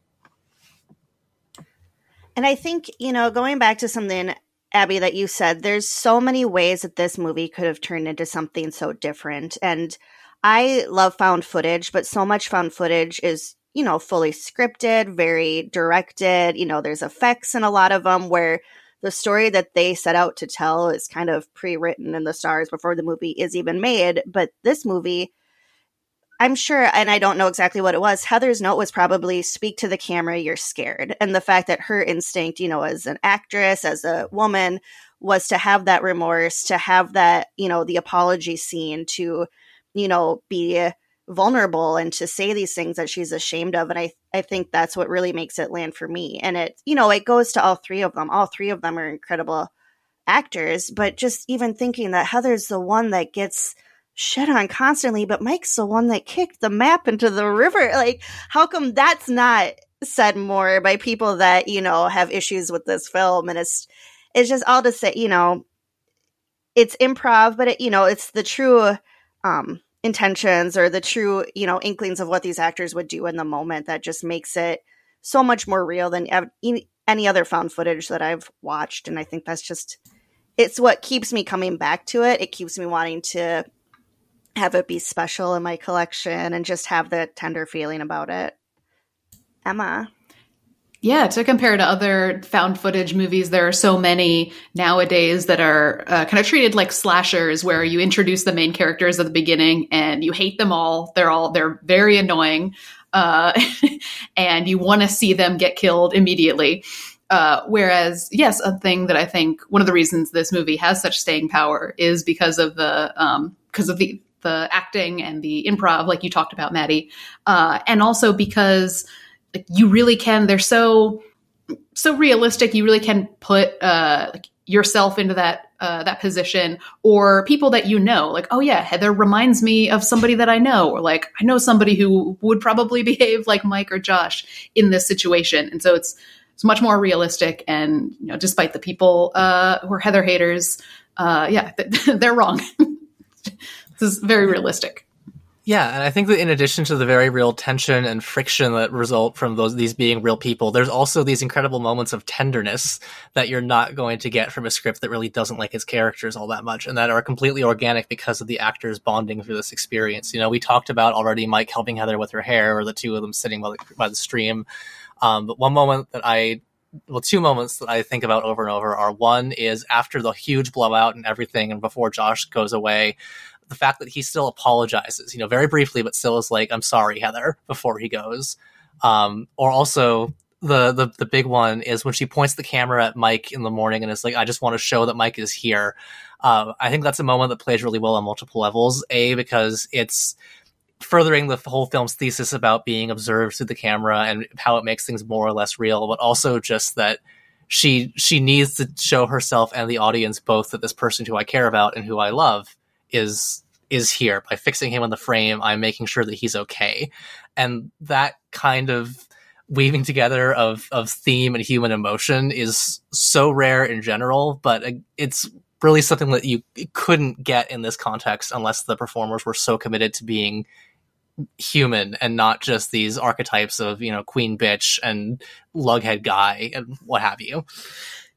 And i think you know going back to something abbie that you said there's so many ways that this movie could have turned into something so different and i love found footage but so much found footage is you know fully scripted very directed you know there's effects in a lot of them where the story that they set out to tell is kind of pre-written in the stars before the movie is even made but this movie I'm sure, and I don't know exactly what it was. Heather's note was probably speak to the camera, you're scared. And the fact that her instinct, you know, as an actress, as a woman, was to have that remorse, to have that, you know, the apology scene, to, you know, be vulnerable and to say these things that she's ashamed of. And I, I think that's what really makes it land for me. And it, you know, it goes to all three of them. All three of them are incredible actors, but just even thinking that Heather's the one that gets shit on constantly, but Mike's the one that kicked the map into the river. Like, how come that's not said more by people that, you know, have issues with this film? And it's, it's just all to say, you know, it's improv, but it, you know, it's the true, um, intentions or the true, you know, inklings of what these actors would do in the moment that just makes it so much more real than any other found footage that I've watched. And I think that's just, it's what keeps me coming back to it. It keeps me wanting to have it be special in my collection and just have the tender feeling about it. Emma. Yeah, to compare to other found footage movies, there are so many nowadays that are uh, kind of treated like slashers, where you introduce the main characters at the beginning and you hate them all. They're all they're very annoying, uh, and you want to see them get killed immediately. Uh, whereas, yes, a thing that I think one of the reasons this movie has such staying power is because of the because um, of the the acting and the improv, like you talked about, Maddy, uh, and also because like, you really can. They're so so realistic. You really can put uh, like, yourself into that uh, that position, or people that you know. Like, oh yeah, Heather reminds me of somebody that I know, or like I know somebody who would probably behave like Mike or Josh in this situation, and so it's it's much more realistic. And you know, despite the people uh, who are Heather haters, uh, yeah, they're wrong. This is very realistic. Yeah, and I think that in addition to the very real tension and friction that result from those these being real people, there's also these incredible moments of tenderness that you're not going to get from a script that really doesn't like its characters all that much, and that are completely organic because of the actors bonding through this experience. You know, we talked about already Mike helping Heather with her hair, or the two of them sitting by the, by the stream. Um, but one moment that I well, two moments that I think about over and over are one is after the huge blowout and everything, and before Josh goes away, the fact that he still apologizes, you know, very briefly, but still is like, "I'm sorry, Heather," before he goes. Um, or also the, the the big one is when she points the camera at Mike in the morning and is like, "I just want to show that Mike is here." Uh, I think that's a moment that plays really well on multiple levels. A because it's furthering the whole film's thesis about being observed through the camera and how it makes things more or less real, but also just that she she needs to show herself and the audience both that this person who I care about and who I love is is here. By fixing him on the frame i'm making sure that he's okay. And that kind of weaving together of of theme and human emotion is so rare in general but uh, it's really something that you couldn't get in this context unless the performers were so committed to being human and not just these archetypes of you know queen bitch and lughead guy and what have you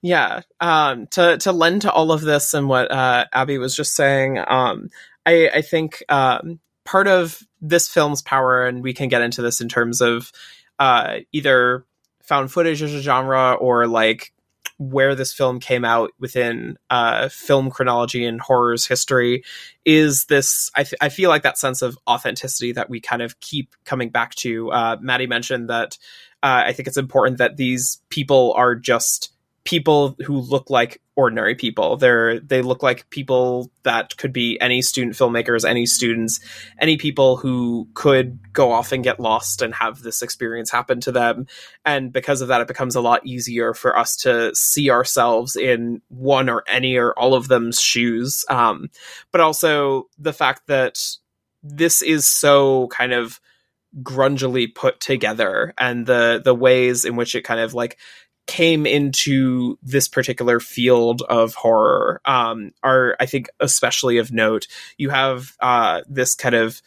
yeah. Um, to, to lend to all of this and what, uh, Abbie was just saying, um, I, I think, um, part of this film's power, and we can get into this in terms of, uh, either found footage as a genre or like where this film came out within uh, film chronology and horror's history is this I, th- I feel like that sense of authenticity that we kind of keep coming back to uh, maddy mentioned that uh, i think it's important that these people are just people who look like ordinary people. They're they look like people that could be any student filmmakers, any students, any people who could go off and get lost and have this experience happen to them. And because of that, it becomes a lot easier for us to see ourselves in one or any or all of them's shoes. Um, but also the fact that this is so kind of grungily put together and the the ways in which it kind of like came into this particular field of horror um, are, I think, especially of note. You have uh, this kind of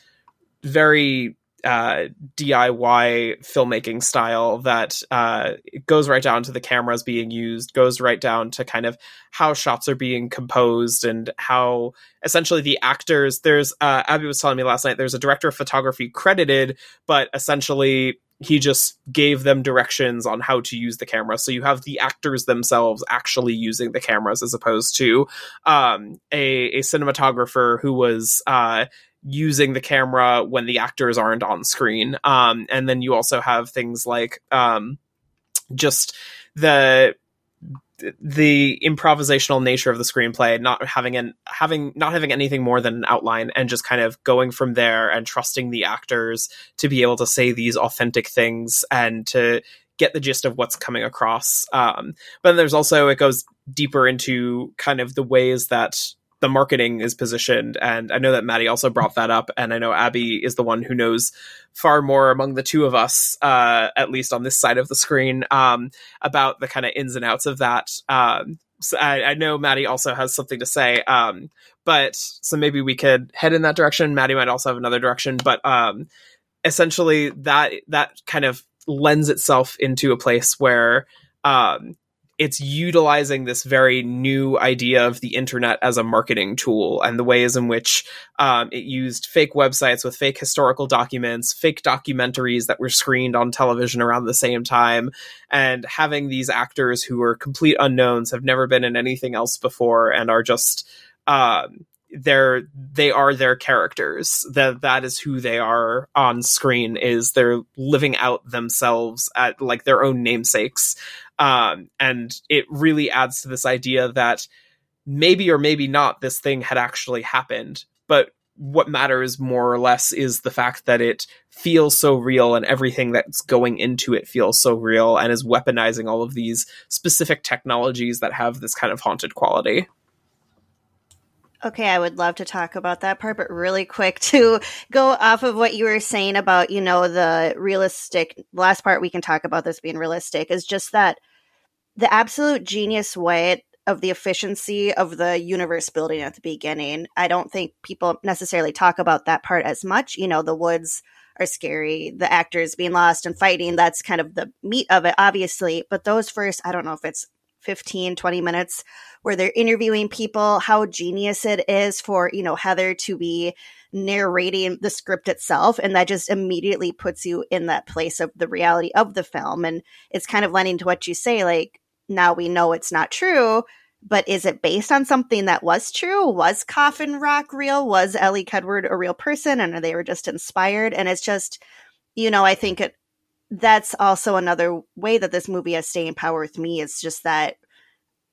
very uh, DIY filmmaking style that uh, goes right down to the cameras being used, goes right down to kind of how shots are being composed and how essentially the actors. There's uh, Abbie was telling me last night. There's a director of photography credited, but essentially he just gave them directions on how to use the camera. So you have the actors themselves actually using the cameras as opposed to um, a, a cinematographer who was uh, using the camera when the actors aren't on screen. Um, and then you also have things like um, just the the improvisational nature of the screenplay, not having an having not having anything more than an outline, and just kind of going from there and trusting the actors to be able to say these authentic things and to get the gist of what's coming across. Um, but then there's also it goes deeper into kind of the ways that the marketing is positioned. And I know that Maddy also brought that up, and I know Abbie is the one who knows far more among the two of us, uh, at least on this side of the screen, um, about the kind of ins and outs of that. Um, so I, I, know Maddy also has something to say, um, but so maybe we could head in that direction. Maddy might also have another direction, but um, essentially that that kind of lends itself into a place where um, it's utilizing this very new idea of the internet as a marketing tool and the ways in which um, it used fake websites with fake historical documents, fake documentaries that were screened on television around the same time, and having these actors who are complete unknowns, have never been in anything else before, and are just um, they're they are their characters. That that is who they are on screen is they're living out themselves at like their own namesakes um, and it really adds to this idea that maybe or maybe not this thing had actually happened but what matters more or less is the fact that it feels so real and everything that's going into it feels so real and is weaponizing all of these specific technologies that have this kind of haunted quality Okay, I would love to talk about that part, but really quick to go off of what you were saying about, you know, the realistic last part we can talk about this being realistic is just that the absolute genius way of the efficiency of the universe building at the beginning. I don't think people necessarily talk about that part as much. You know, the woods are scary, the actors being lost and fighting, that's kind of the meat of it, obviously. But those first, I don't know if it's 15, 20 minutes where they're interviewing people, how genius it is for, you know, Heather to be narrating the script itself. And that just immediately puts you in that place of the reality of the film. And it's kind of lending to what you say, like, now we know it's not true, but is it based on something that was true? Was Coffin Rock real? Was Elly Kedward a real person? And they were just inspired? And it's just, you know, I think it, that's also another way that this movie has staying power with me. It's just that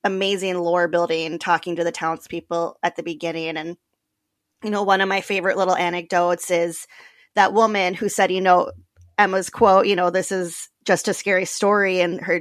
amazing lore building, talking to the townspeople at the beginning. And, you know, one of my favorite little anecdotes is that woman who said, you know, Emma's quote, you know, this is just a scary story. And her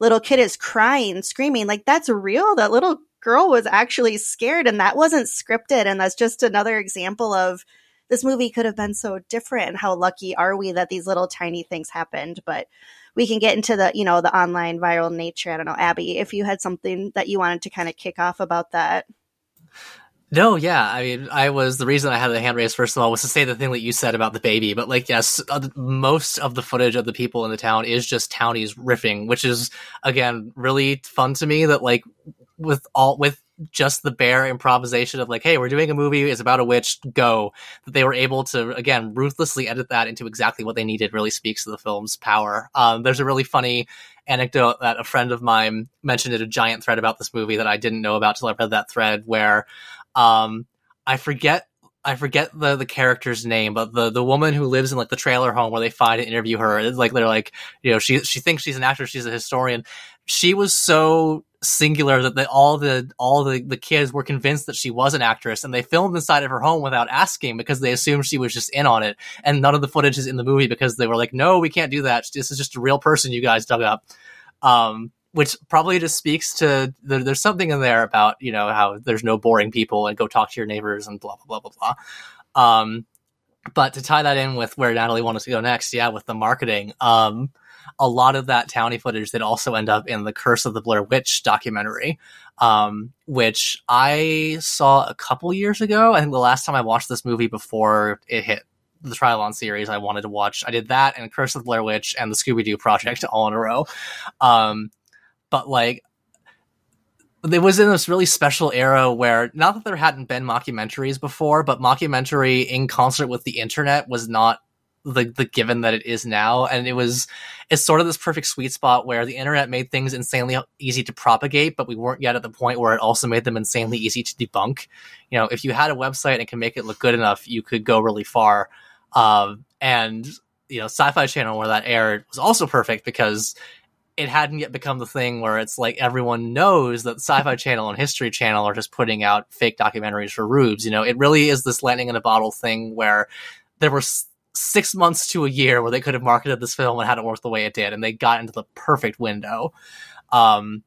little kid is crying, screaming, like, that's real. That little girl was actually scared and that wasn't scripted. And that's just another example of this movie could have been so different. And how lucky are we that these little tiny things happened? But we can get into the, you know, the online viral nature. I don't know, Abbie, if you had something that you wanted to kind of kick off about that. No, yeah. I mean, I was the reason I had the hand raised first of all was to say the thing that you said about the baby. But like, yes, uh, most of the footage of the people in the town is just townies riffing, which is again really fun to me. That like with all with just the bare improvisation of like, hey, we're doing a movie, it's about a witch, go. That they were able to again ruthlessly edit that into exactly what they needed really speaks to the film's power. Um, there's a really funny anecdote that a friend of mine mentioned in a giant thread about this movie that I didn't know about till I read that thread where um, I forget I forget the the character's name, but the the woman who lives in like the trailer home where they find and interview her, like they're like, you know, she she thinks she's an actress, she's a historian. She was so singular that the, all the all the, the kids were convinced that she was an actress and they filmed inside of her home without asking because they assumed she was just in on it. And none of the footage is in the movie because they were like no we can't do that. This is just a real person you guys dug up. Um, which probably just speaks to the, there's something in there about you know how there's no boring people and go talk to your neighbors and blah blah blah blah blah. Um, but to tie that in with where Natalie wanted to go next, yeah, with the marketing, um, a lot of that towny footage that also end up in the Curse of the Blair Witch documentary, um, which I saw a couple years ago. I think the last time I watched this movie before it hit the Trylon series, I wanted to watch. I did that and Curse of the Blair Witch and the Scooby Doo Project all in a row. Um, but like, it was in this really special era where not that there hadn't been mockumentaries before, but mockumentary in concert with the internet was not the the given that it is now. And it was it's sort of this perfect sweet spot where the internet made things insanely easy to propagate but we weren't yet at the point where it also made them insanely easy to debunk. You know if you had a website and can make it look good enough you could go really far. Um, and you know sci-fi channel where that aired was also perfect because it hadn't yet become the thing where it's like everyone knows that Sci-Fi Channel and History Channel are just putting out fake documentaries for rubes. You know, it really is this lightning in a bottle thing where there were six months to a year where they could have marketed this film and had it work the way it did, and they got into the perfect window. Um,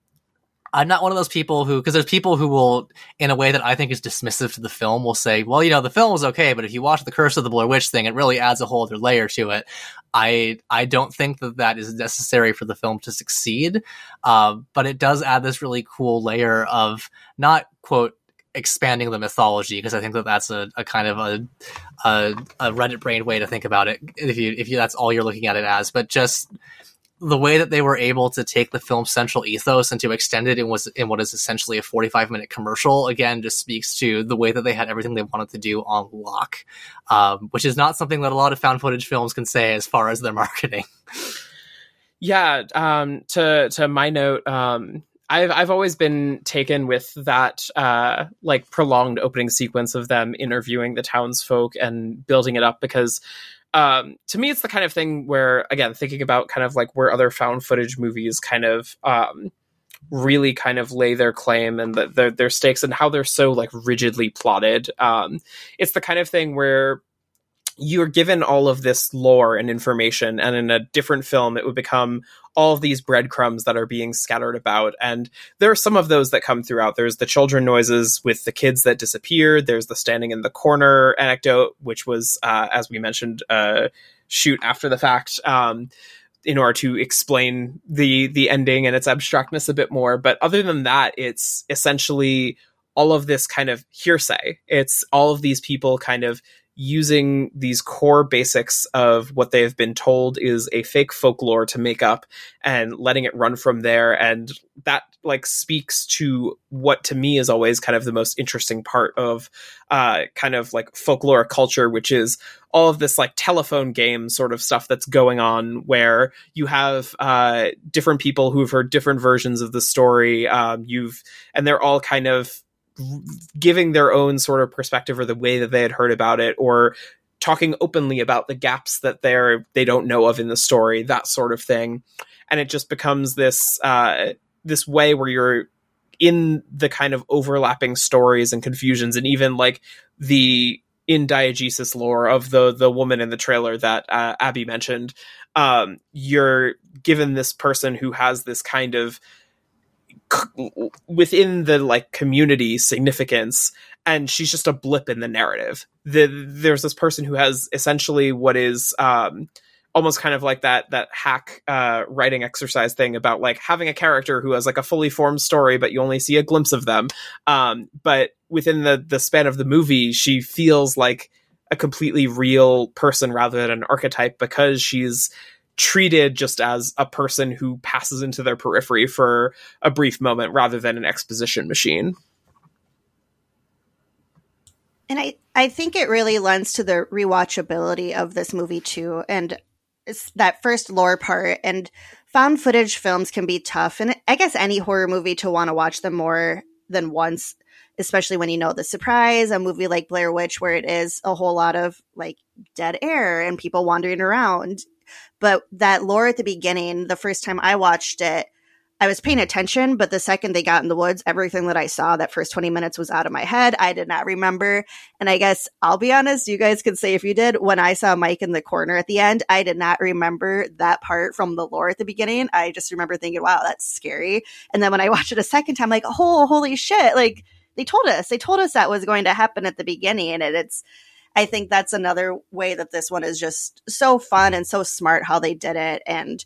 I'm not one of those people who, because there's people who will, in a way that I think is dismissive to the film, will say, well, you know, the film was okay, but if you watch the Curse of the Blair Witch thing, it really adds a whole other layer to it. I I don't think that that is necessary for the film to succeed, uh, but it does add this really cool layer of not quote expanding the mythology because I think that that's a, a kind of a, a, a Reddit brain way to think about it. If you if you that's all you're looking at it as, but just the way that they were able to take the film's central ethos and to extend it in was in what is essentially a 45 minute commercial again just speaks to the way that they had everything they wanted to do on lock um, which is not something that a lot of found footage films can say as far as their marketing yeah um, to to my note um, I've I've always been taken with that uh, like prolonged opening sequence of them interviewing the townsfolk and building it up because um, to me, it's the kind of thing where, again, thinking about kind of like where other found footage movies kind of um, really kind of lay their claim and the, their their stakes and how they're so like rigidly plotted. Um, it's the kind of thing where you're given all of this lore and information, and in a different film, it would become all of these breadcrumbs that are being scattered about. And there are some of those that come throughout. There's the children noises with the kids that disappeared. There's the standing in the corner anecdote, which was, uh, as we mentioned, uh, shoot after the fact. Um, in order to explain the the ending and its abstractness a bit more but other than that it's essentially all of this kind of hearsay it's all of these people kind of using these core basics of what they have been told is a fake folklore to make up and letting it run from there. And that like speaks to what to me is always kind of the most interesting part of uh kind of like folklore culture which is all of this like telephone game sort of stuff that's going on where you have uh different people who've heard different versions of the story. Um you've and they're all kind of giving their own sort of perspective or the way that they had heard about it or talking openly about the gaps that they're they don't know of in the story that sort of thing. And it just becomes this uh this way where you're in the kind of overlapping stories and confusions and even like the in diegesis lore of the the woman in the trailer that uh, abbie mentioned um you're given this person who has this kind of within the like community significance and she's just a blip in the narrative. The, there's this person who has essentially what is um, almost kind of like that that hack uh, writing exercise thing about like having a character who has like a fully formed story but you only see a glimpse of them. Um, but within the the span of the movie she feels like a completely real person rather than an archetype because she's treated just as a person who passes into their periphery for a brief moment rather than an exposition machine. And I, I think it really lends to the rewatchability of this movie too. And it's that first lore part and found footage films can be tough. And I guess any horror movie to want to watch them more than once, especially when you know the surprise, a movie like Blair Witch, where it is a whole lot of like dead air and people wandering around but that lore at the beginning, the first time I watched it, I was paying attention, but the second they got in the woods, everything that I saw that first 20 minutes was out of my head. I did not remember. And I guess I'll be honest, you guys can say if you did. When I saw Mike in the corner at the end, I did not remember that part from the lore at the beginning. I just remember thinking, wow, that's scary. And then when I watched it a second time, like, oh, holy shit. Like, they told us, they told us that was going to happen at the beginning. And it's, I think that's another way that this one is just so fun and so smart how they did it. And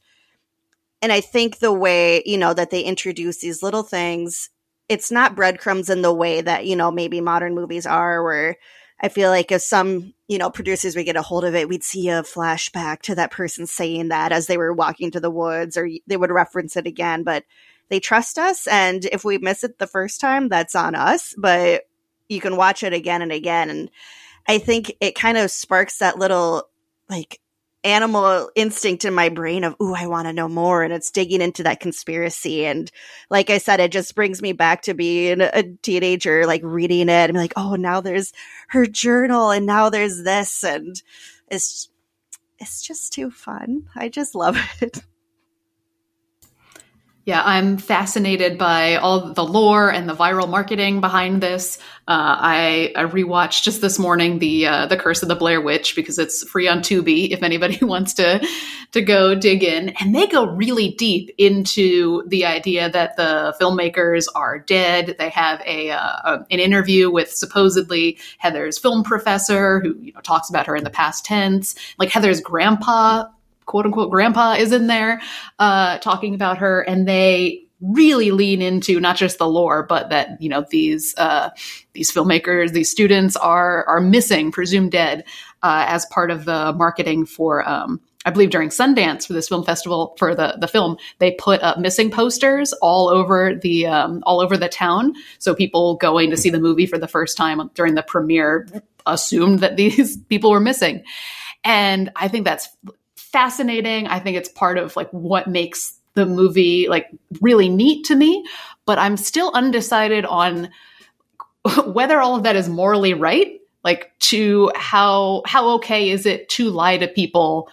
and I think the way, you know, that they introduce these little things, it's not breadcrumbs in the way that, you know, maybe modern movies are where I feel like if some, you know, producers would get a hold of it, we'd see a flashback to that person saying that as they were walking to the woods or they would reference it again, but they trust us and if we miss it the first time, that's on us, but you can watch it again and again and I think it kind of sparks that little like animal instinct in my brain of, ooh, I want to know more. And it's digging into that conspiracy. And like I said, it just brings me back to being a teenager, like reading it and like, oh, now there's her journal and now there's this. And it's, it's just too fun. I just love it. Yeah, I'm fascinated by all the lore and the viral marketing behind this. Uh, I, I rewatched just this morning the uh, the Curse of the Blair Witch because it's free on Tubi if anybody wants to to go dig in, and they go really deep into the idea that the filmmakers are dead. They have a, uh, an interview with supposedly Heather's film professor who you know talks about her in the past tense, like Heather's grandpa quote unquote grandpa is in there uh, talking about her, and they really lean into not just the lore, but that you know these uh, these filmmakers, these students are are missing, presumed dead, uh, as part of the marketing for. Um, I believe during Sundance for this film festival for the the film, they put up missing posters all over the um, all over the town. So people going to see the movie for the first time during the premiere assumed that these people were missing, and I think that's fascinating. I think it's part of like what makes the movie like really neat to me, but I'm still undecided on whether all of that is morally right. Like to how how okay is it to lie to people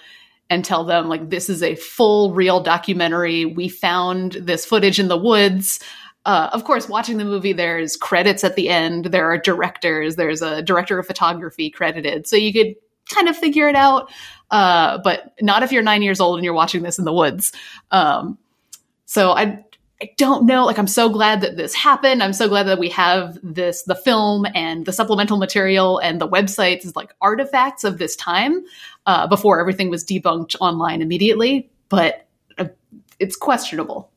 and tell them like this is a full real documentary. We found this footage in the woods. Uh, of course, watching the movie, there's credits at the end. There are directors. There's a director of photography credited, so you could kind of figure it out. Uh, but not if you're nine years old and you're watching this in the woods. Um, so I, I don't know. Like, I'm so glad that this happened. I'm so glad that we have this, the film and the supplemental material and the websites as like artifacts of this time uh, before everything was debunked online immediately. But uh, it's questionable.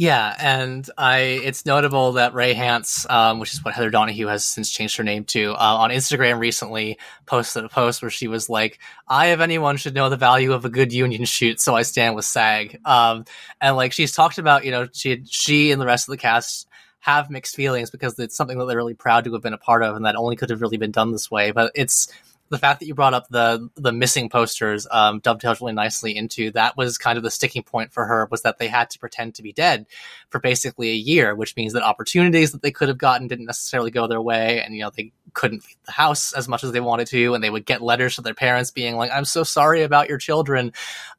Yeah, and I it's notable that Rei Hance, um, which is what Heather Donahue has since changed her name to, uh, on Instagram recently posted a post where she was like, "I, of anyone, should know the value of a good union shoot, so I stand with SAG." Um, and like she's talked about, you know, she she and the rest of the cast have mixed feelings because it's something that they're really proud to have been a part of, and that only could have really been done this way. But it's the fact that you brought up the the missing posters um, dovetails really nicely into that was kind of the sticking point for her was that they had to pretend to be dead for basically a year, which means that opportunities that they could have gotten didn't necessarily go their way, and you know they couldn't leave the house as much as they wanted to, and they would get letters from their parents being like, "I'm so sorry about your children."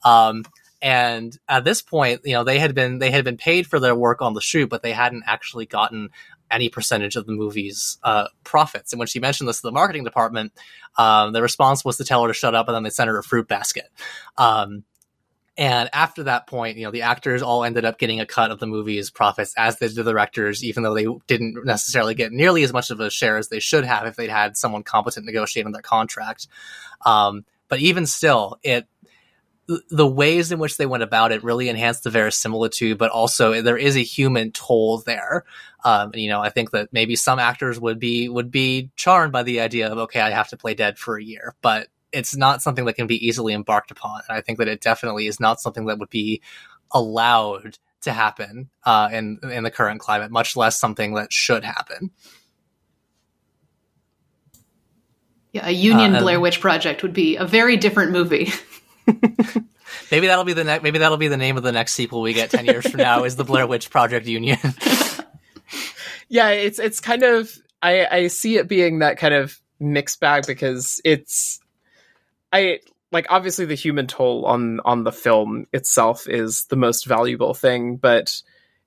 Um, and at this point, you know, they had been they had been paid for their work on the shoot, but they hadn't actually gotten any percentage of the movie's uh, profits. And when she mentioned this to the marketing department, um, the response was to tell her to shut up, and then they sent her a fruit basket. Um, and after that point, you know, the actors all ended up getting a cut of the movie's profits, as did the directors, even though they didn't necessarily get nearly as much of a share as they should have if they'd had someone competent negotiating their contract. Um, but even still, it the ways in which they went about it really enhanced the verisimilitude, but also there is a human toll there. Um, you know, I think that maybe some actors would be would be charmed by the idea of okay, I have to play dead for a year, but it's not something that can be easily embarked upon. And I think that it definitely is not something that would be allowed to happen uh, in in the current climate, much less something that should happen. Yeah, a Union uh, Blair Witch Project would be a very different movie. maybe that'll be the next. Maybe that'll be the name of the next sequel we get ten years from now. Is the Blair Witch Project Union? yeah, it's it's kind of I I see it being that kind of mixed bag because it's I like obviously the human toll on on the film itself is the most valuable thing, but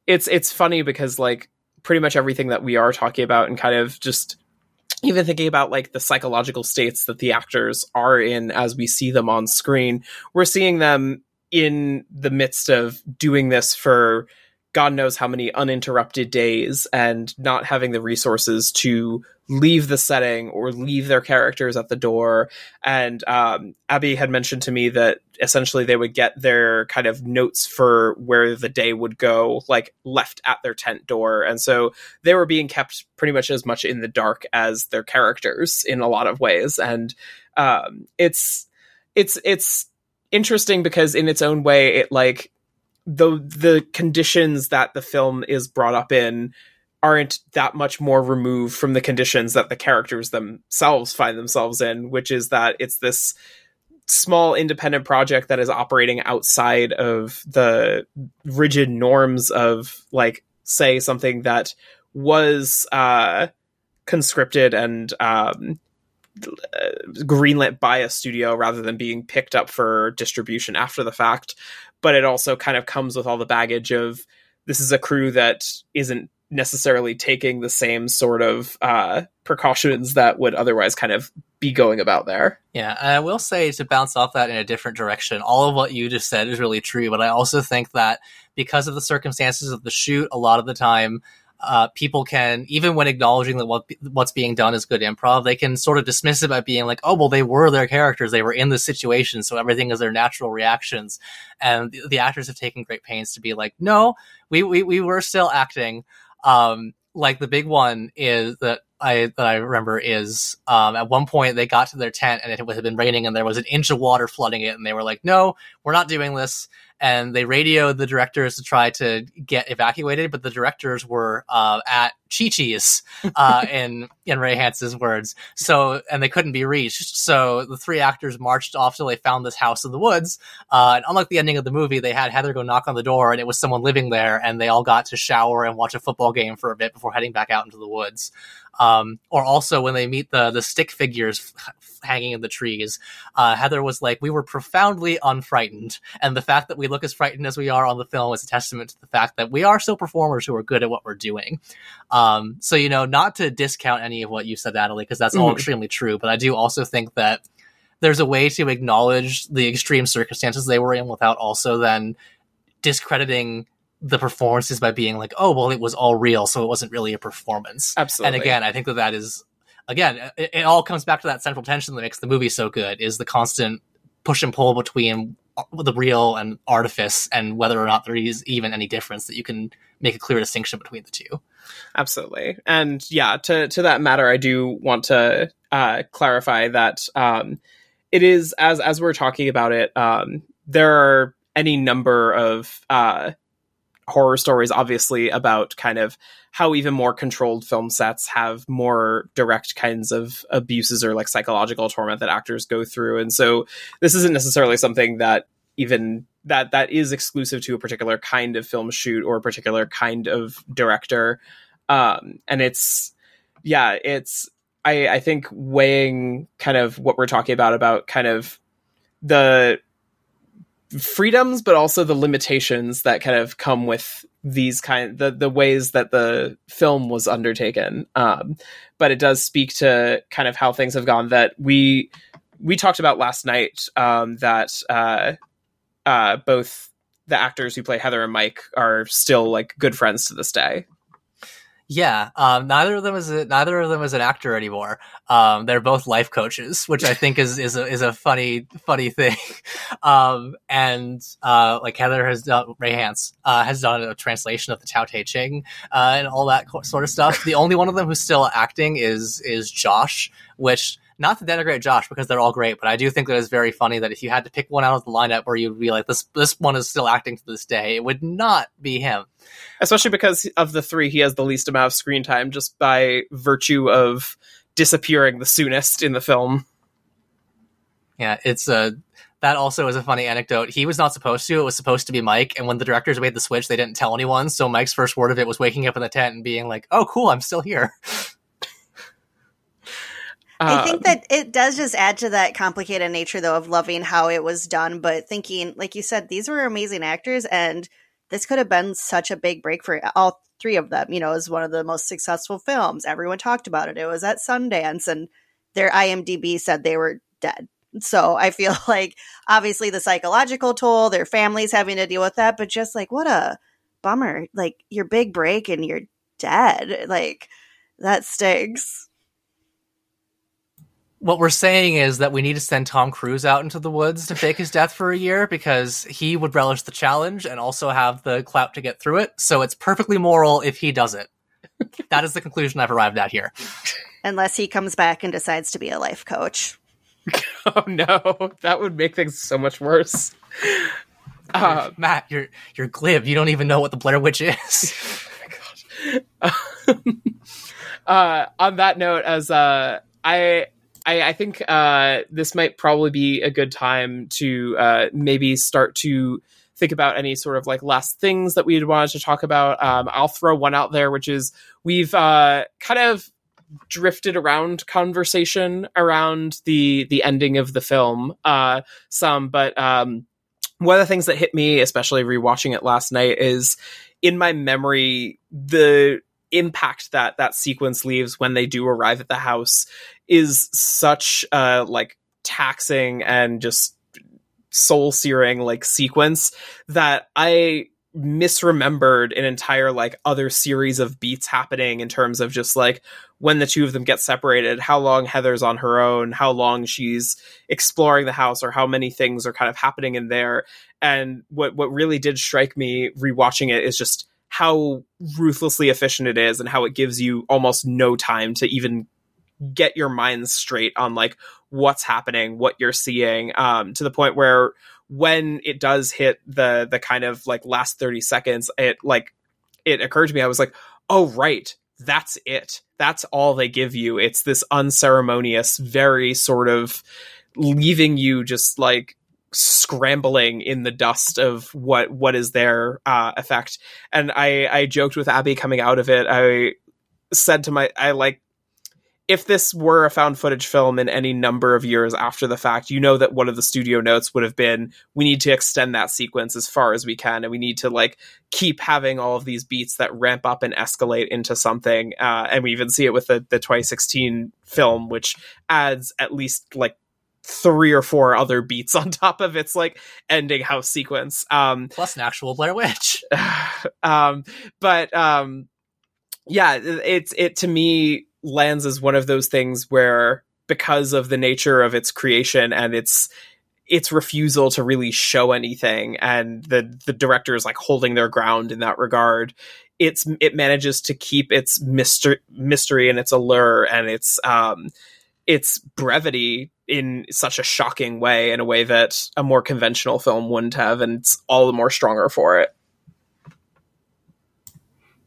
it's it's funny because like pretty much everything that we are talking about and kind of just even thinking about like the psychological states that the actors are in as we see them on screen, we're seeing them in the midst of doing this for God knows how many uninterrupted days and not having the resources to leave the setting or leave their characters at the door. And um, Abbie had mentioned to me that essentially they would get their kind of notes for where the day would go, like left at their tent door. And so they were being kept pretty much as much in the dark as their characters in a lot of ways. And um, it's, it's, it's, interesting because in its own way it like the the conditions that the film is brought up in aren't that much more removed from the conditions that the characters themselves find themselves in, which is that it's this small independent project that is operating outside of the rigid norms of like say something that was uh conscripted and um greenlit by a studio rather than being picked up for distribution after the fact but it also kind of comes with all the baggage of this is a crew that isn't necessarily taking the same sort of uh, precautions that would otherwise kind of be going about there. Yeah, I will say to bounce off that in a different direction, all of what you just said is really true, but I also think that because of the circumstances of the shoot, a lot of the time, uh, people can, even when acknowledging that what, what's being done is good improv, they can sort of dismiss it by being like, oh, well, they were their characters. They were in the situation. So everything is their natural reactions. And the, the actors have taken great pains to be like, no, we, we, we were still acting. Um, like the big one is that I that I remember is um, at one point they got to their tent and it had been raining and there was an inch of water flooding it and they were like, no, we're not doing this and they radioed the directors to try to get evacuated, but the directors were uh, at Chi Chi's, uh, in in Rei Hance's words. So, and they couldn't be reached. So the three actors marched off till they found this house in the woods. Uh, and unlike the ending of the movie, they had Heather go knock on the door, and it was someone living there, and they all got to shower and watch a football game for a bit before heading back out into the woods. Um, or also when they meet the the stick figures hanging in the trees, uh, Heather was like, "We were profoundly unfrightened," and the fact that we look as frightened as we are on the film is a testament to the fact that we are still performers who are good at what we're doing. Um, so you know, not to discount any of what you said, Natalie, because that's mm-hmm. all extremely true, but I do also think that there's a way to acknowledge the extreme circumstances they were in without also then discrediting the performances by being like, oh, well, it was all real, so it wasn't really a performance. Absolutely. And again, I think that that is, again, it, it all comes back to that central tension that makes the movie so good is the constant push and pull between the real and artifice and whether or not there is even any difference that you can make a clear distinction between the two. Absolutely. And yeah, to, to that matter, I do want to uh, clarify that um, it is, as, as we're talking about it, um, there are any number of uh, horror stories obviously about kind of how even more controlled film sets have more direct kinds of abuses or like psychological torment that actors go through and so this isn't necessarily something that even that that is exclusive to a particular kind of film shoot or a particular kind of director um and it's yeah it's i i think weighing kind of what we're talking about about kind of the freedoms, but also the limitations that kind of come with these kind the the ways that the film was undertaken. Um, but it does speak to kind of how things have gone. That we we talked about last night. Um, that uh, uh, both the actors who play Heather and Mike are still like good friends to this day. Yeah, um, neither of them is a, neither of them is an actor anymore. Um, they're both life coaches, which I think is is a, is a funny funny thing. Um, and uh, like Heather has done, Rei Hance uh, has done a translation of the Tao Te Ching uh, and all that sort of stuff. The only one of them who's still acting is is Josh, which not to denigrate Josh because they're all great, but I do think that it's very funny that if you had to pick one out of the lineup where you'd be like, this this one is still acting to this day, it would not be him. Especially because of the three, he has the least amount of screen time just by virtue of disappearing the soonest in the film. Yeah, it's a. Uh, that also is a funny anecdote. He was not supposed to. It was supposed to be Mike. And when the directors made the switch, they didn't tell anyone. So Mike's first word of it was waking up in the tent and being like, oh, cool, I'm still here. I think um, that it does just add to that complicated nature, though, of loving how it was done, but thinking, like you said, these were amazing actors, and this could have been such a big break for all three of them. You know, it was one of the most successful films. Everyone talked about it. It was at Sundance, and their IMDb said they were dead. So I feel like obviously the psychological toll, their families having to deal with that, but just like what a bummer. Like your big break and you're dead. Like that stinks what we're saying is that we need to send Tom Cruise out into the woods to fake his death for a year because he would relish the challenge and also have the clout to get through it. So it's perfectly moral if he does it. that is the conclusion I've arrived at here. Unless he comes back and decides to be a life coach. oh no, that would make things so much worse. Uh, Matt, you're you're glib. You don't even know what the Blair Witch is. oh uh, on that note, as uh, I I, I think uh, this might probably be a good time to uh, maybe start to think about any sort of like last things that we'd wanted to talk about. Um, I'll throw one out there, which is we've uh, kind of drifted around conversation around the the ending of the film uh, some, but um, one of the things that hit me, especially rewatching it last night, is in my memory the impact that that sequence leaves when they do arrive at the house is such a like taxing and just soul searing like sequence that I misremembered an entire like other series of beats happening in terms of just like when the two of them get separated, how long Heather's on her own, how long she's exploring the house, or how many things are kind of happening in there. And what what really did strike me rewatching it is just how ruthlessly efficient it is and how it gives you almost no time to even get your mind straight on like what's happening, what you're seeing, um, to the point where when it does hit the the kind of like last 30 seconds, it like it occurred to me, I was like, oh right, that's it. That's all they give you. It's this unceremonious, very sort of leaving you just like scrambling in the dust of what what is their uh, effect. And I I joked with Abbie coming out of it. I said to my I like if this were a found footage film in any number of years after the fact, you know that one of the studio notes would have been we need to extend that sequence as far as we can, and we need to like keep having all of these beats that ramp up and escalate into something. Uh, and we even see it with the the 2016 film, which adds at least like three or four other beats on top of its like ending house sequence. Um, Plus an actual Blair Witch. um, but um, yeah, it's it to me lands as one of those things where because of the nature of its creation and its its refusal to really show anything and the the director is like holding their ground in that regard it's it manages to keep its mystery mystery and its allure and its um its brevity in such a shocking way in a way that a more conventional film wouldn't have and it's all the more stronger for it.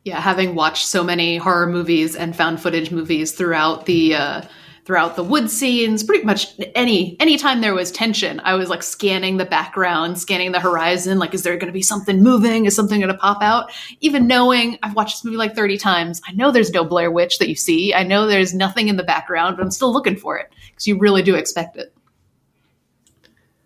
Yeah having watched so many horror movies and found footage movies throughout the uh, throughout the wood scenes pretty much any anytime there was tension i was like scanning the background scanning the horizon like is there going to be something moving? Is something going to pop out? Even knowing i've watched this movie like 30 times i know there's no blair witch that you see. I know there's nothing in the background but i'm still looking for it because you really do expect it.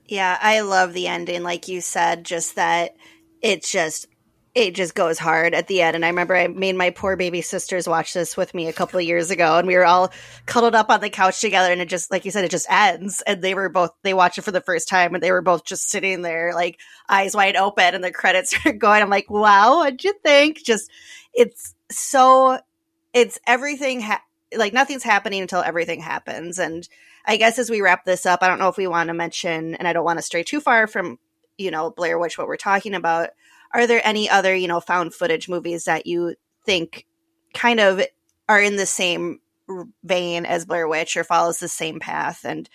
Yeah, I love the ending, like you said, just that it's just it just goes hard at the end. And I remember I made my poor baby sisters watch this with me a couple of years ago, and we were all cuddled up on the couch together, and it just like you said, it just ends. And they were both they watched it for the first time, and they were both just sitting there, like eyes wide open, and the credits are going. I'm like, wow, what'd you think? Just it's so it's everything. Ha- like nothing's happening until everything happens, and I guess as we wrap this up, I don't know if we want to mention, and I don't want to stray too far from, you know, Blair Witch, what we're talking about. Are there any other, you know, found footage movies that you think kind of are in the same vein as Blair Witch or follows the same path? And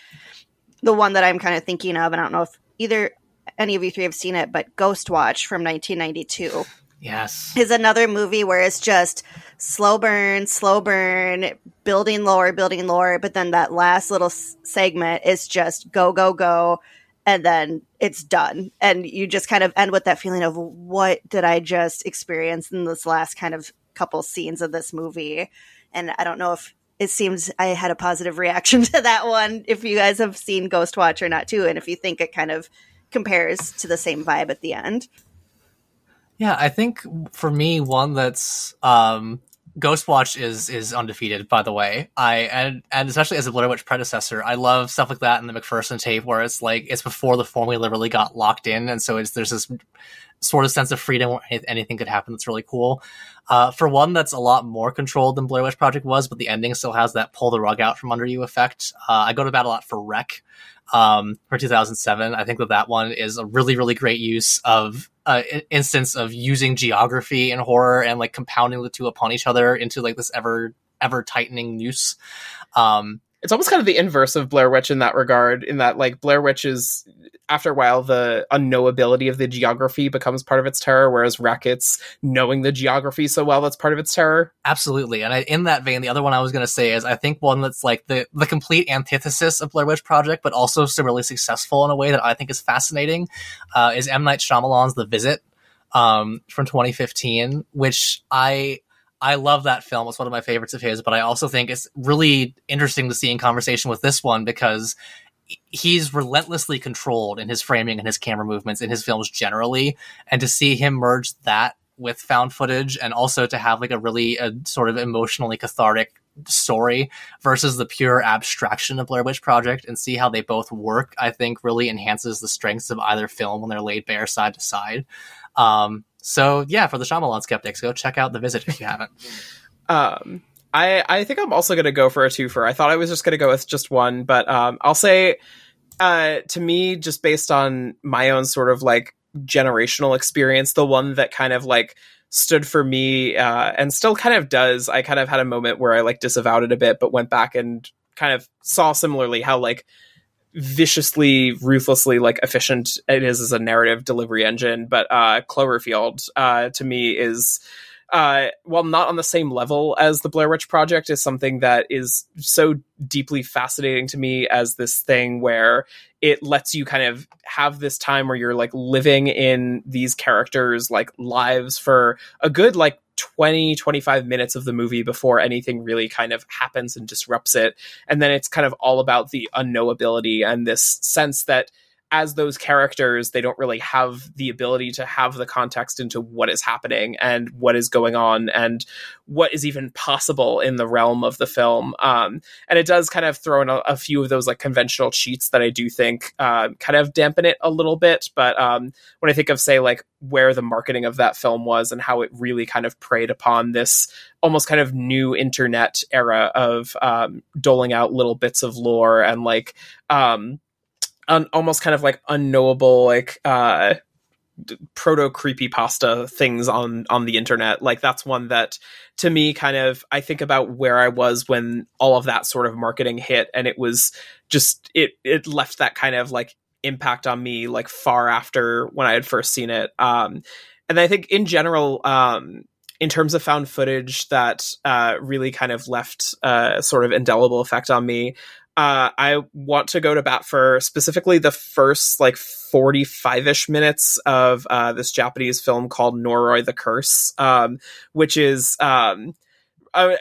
the one that I'm kind of thinking of, and I don't know if either any of you three have seen it, but Ghostwatch from 1992 Yes. is another movie where it's just slow burn, slow burn, building lower, building lower, but then that last little s- segment is just go, go, go, and then it's done. And you just kind of end with that feeling of what did I just experience in this last kind of couple scenes of this movie? And I don't know if it seems I had a positive reaction to that one. If you guys have seen Ghostwatch or not too, and if you think it kind of compares to the same vibe at the end. Yeah, I think for me, one that's um, Ghostwatch is is undefeated. By the way, I and and especially as a Blair Witch predecessor, I love stuff like that in the McPherson tape, where it's like it's before the formula really got locked in, and so it's there's this sort of sense of freedom where anything could happen. That's really cool. Uh, for one, that's a lot more controlled than Blair Witch Project was, but the ending still has that pull the rug out from under you effect. Uh, I go to bat a lot for Rec um, for 2007. I think that that one is a really, really great use of uh, instance of using geography and horror and like compounding the two upon each other into like this ever, ever tightening noose. Um, it's almost kind of the inverse of Blair Witch in that regard, in that like Blair Witch is after a while the unknowability of the geography becomes part of its terror, whereas Rackets knowing the geography so well that's part of its terror. Absolutely, and I, in that vein, the other one I was going to say is I think one that's like the the complete antithesis of Blair Witch Project, but also really successful in a way that I think is fascinating, uh, is M Night Shyamalan's The Visit um, from 2015, which I I love that film. It's one of my favorites of his, but I also think it's really interesting to see in conversation with this one because he's relentlessly controlled in his framing and his camera movements in his films generally, and to see him merge that with found footage and also to have like a really a sort of emotionally cathartic story versus the pure abstraction of Blair Witch Project and see how they both work, I think really enhances the strengths of either film when they're laid bare side to side. Um, so yeah, for the Shyamalan skeptics, go check out The Visit if you haven't. um, I I think I'm also gonna go for a twofer. I thought I was just gonna go with just one, but um, I'll say, uh, to me, just based on my own sort of like generational experience, the one that kind of like stood for me uh, and still kind of does. I kind of had a moment where I like disavowed it a bit, but went back and kind of saw similarly how like viciously, ruthlessly like efficient it is as a narrative delivery engine. But uh, Cloverfield uh, to me is uh, while not on the same level as the Blair Witch Project, is something that is so deeply fascinating to me as this thing where it lets you kind of have this time where you're like living in these characters like lives for a good like 20 25 minutes of the movie before anything really kind of happens and disrupts it. And then it's kind of all about the unknowability and this sense that as those characters, they don't really have the ability to have the context into what is happening and what is going on and what is even possible in the realm of the film. Um, and it does kind of throw in a, a, few of those like conventional cheats that I do think uh, kind of dampen it a little bit. But um, when I think of, say, like where the marketing of that film was and how it really kind of preyed upon this almost kind of new internet era of um, doling out little bits of lore and like um, un- almost kind of like unknowable like uh proto creepy pasta things on on the internet. Like that's one that to me kind of i think about where i was when all of that sort of marketing hit and it was just it it left that kind of like impact on me like far after when i had first seen it. Um and i think in general um in terms of found footage that uh, really kind of left a uh, sort of indelible effect on me uh, I want to go to bat for specifically the first like 45 ish minutes of uh, this Japanese film called Noroi the Curse, um, which is um, uh,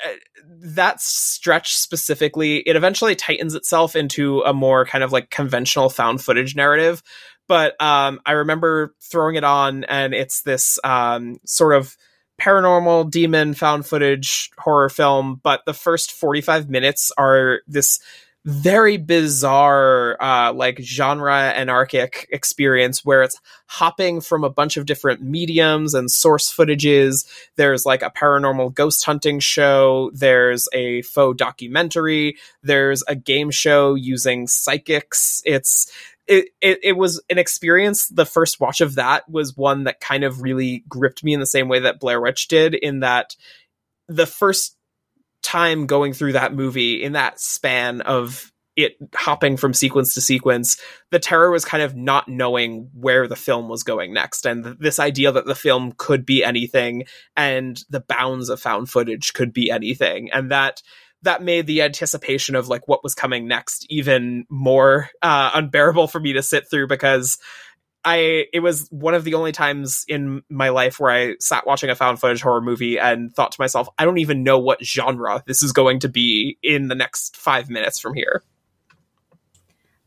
that stretch specifically. It eventually tightens itself into a more kind of like conventional found footage narrative. But um, I remember throwing it on, and it's this um, sort of paranormal demon found footage horror film. But the first 45 minutes are this very bizarre uh, like genre anarchic experience where it's hopping from a bunch of different mediums and source footages. There's like a paranormal ghost hunting show. There's a faux documentary. There's a game show using psychics. It's it, it, it was an experience. The first watch of that was one that kind of really gripped me in the same way that blair witch did in that the first time going through that movie in that span of it hopping from sequence to sequence, the terror was kind of not knowing where the film was going next. And th- this idea that the film could be anything and the bounds of found footage could be anything. And that that made the anticipation of like what was coming next even more uh, unbearable for me to sit through because I it was one of the only times in my life where I sat watching a found footage horror movie and thought to myself, I don't even know what genre this is going to be in the next five minutes from here.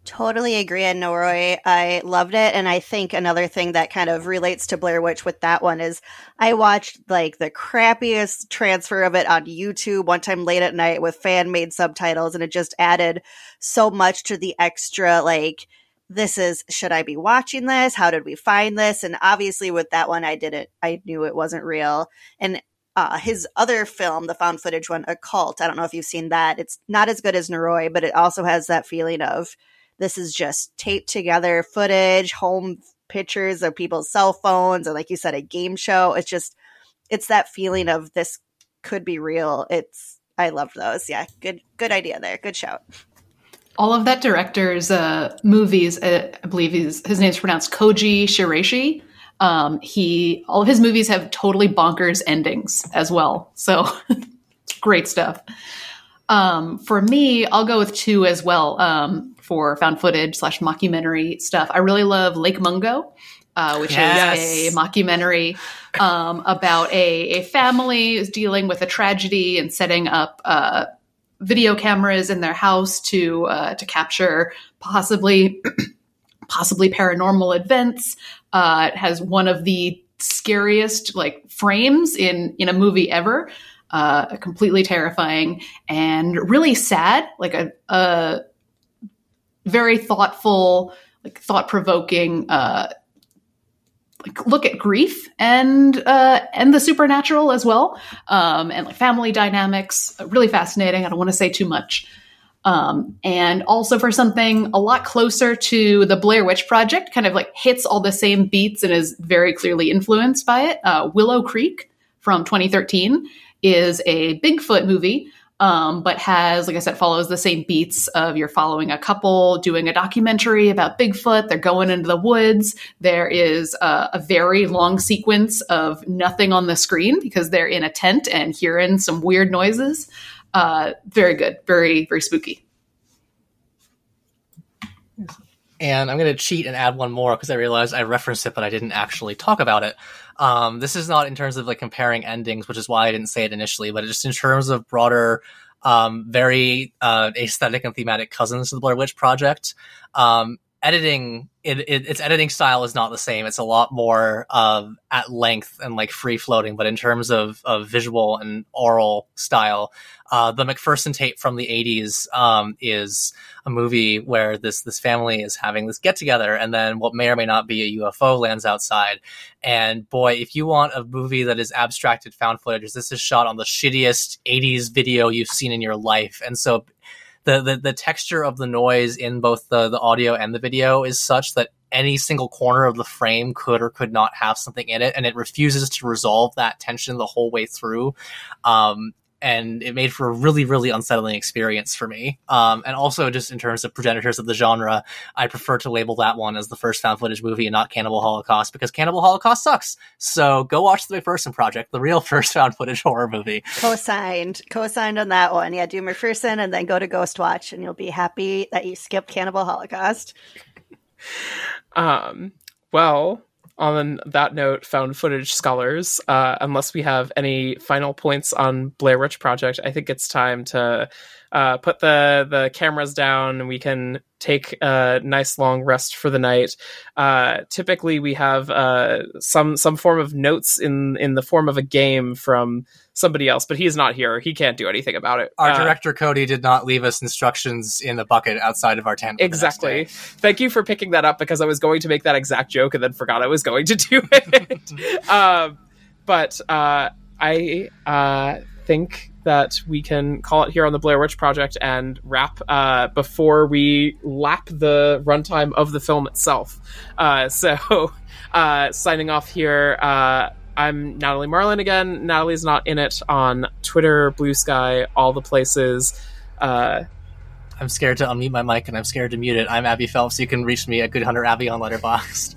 Totally agree, and Noroi. I loved it, and I think another thing that kind of relates to Blair Witch with that one is I watched like the crappiest transfer of it on YouTube one time late at night with fan made subtitles, and it just added so much to the extra like this is should I be watching this? How did we find this? And obviously with that one I didn't I knew it wasn't real. And uh, his other film, the found footage one, Occult. I don't know if you've seen that. It's not as good as Noroi, but it also has that feeling of this is just taped together footage, home pictures of people's cell phones, and like you said, a game show. It's just it's that feeling of this could be real. It's I loved those. Yeah, good good idea there. Good shout. All of that director's uh, movies, uh, I believe his, his name's pronounced Koji Shiraishi. Um, he all of his movies have totally bonkers endings as well. So great stuff. Um, for me, I'll go with two as well um, for found footage slash mockumentary stuff. I really love Lake Mungo. Uh, which Yes. is a mockumentary um, about a, a family who's dealing with a tragedy and setting up uh, video cameras in their house to uh, to capture possibly possibly paranormal events. Uh, it has one of the scariest like frames in in a movie ever. Uh, completely terrifying and really sad. Like a, a very thoughtful, like thought provoking. Uh, like look at grief and uh, and the supernatural as well, um, and like family dynamics. Really fascinating. I don't want to say too much. Um, and also for something a lot closer to the Blair Witch Project, kind of like hits all the same beats and is very clearly influenced by it. Uh, Willow Creek from 2013 is a Bigfoot movie, um, but has, like I said, follows the same beats of you're following a couple doing a documentary about Bigfoot. They're going into the woods. There is a, a very long sequence of nothing on the screen because they're in a tent and hearing some weird noises. Uh, very good, very very spooky. And I'm going to cheat and add one more because I realized I referenced it, but I didn't actually talk about it. Um, this is not in terms of like comparing endings, which is why I didn't say it initially, but just in terms of broader, um, very uh, aesthetic and thematic cousins to the Blair Witch Project. Um, editing, it, it, its editing style is not the same. It's a lot more um, at length and like free floating, but in terms of, of visual and oral style, uh, the McPherson tape from the 80s um, is a movie where this this family is having this get together, and then what may or may not be a UFO lands outside. And boy, if you want a movie that is abstracted found footage, this is shot on the shittiest 80s video you've seen in your life, and so. The, the, the texture of the noise in both the, the audio and the video is such that any single corner of the frame could or could not have something in it, and it refuses to resolve that tension the whole way through. Um, and it made for a really, really unsettling experience for me. Um, and also, just in terms of progenitors of the genre, I prefer to label that one as the first found footage movie and not Cannibal Holocaust because Cannibal Holocaust sucks. So go watch the McPherson Project, the real first found footage horror movie. Co-signed, co-signed on that one. Yeah, do McPherson and then go to Ghostwatch, and you'll be happy that you skipped Cannibal Holocaust. Um, well, on that note, found footage scholars, uh, unless we have any final points on Blair Witch Project, I think it's time to uh, put the the cameras down we can take a nice long rest for the night. Uh, typically, we have uh, some some form of notes in in the form of a game from somebody else, but he's not here. He can't do anything about it. Our Uh, director Cody did not leave us instructions in the bucket outside of our tent. for the next Exactly. Thank you for picking that up because I was going to make that exact joke and then forgot I was going to do it. um, but uh, I uh, think that we can call it here on the Blair Witch Project and wrap uh, before we lap the runtime of the film itself. Uh, so, uh, signing off here. I'm Natalie Marlin again. Natalie's not in it on Twitter, Bluesky, all the places. Uh, I'm scared to unmute my mic and I'm scared to mute it. I'm Abbie Phelps. You can reach me at Good Hunter Abbie on Letterboxd.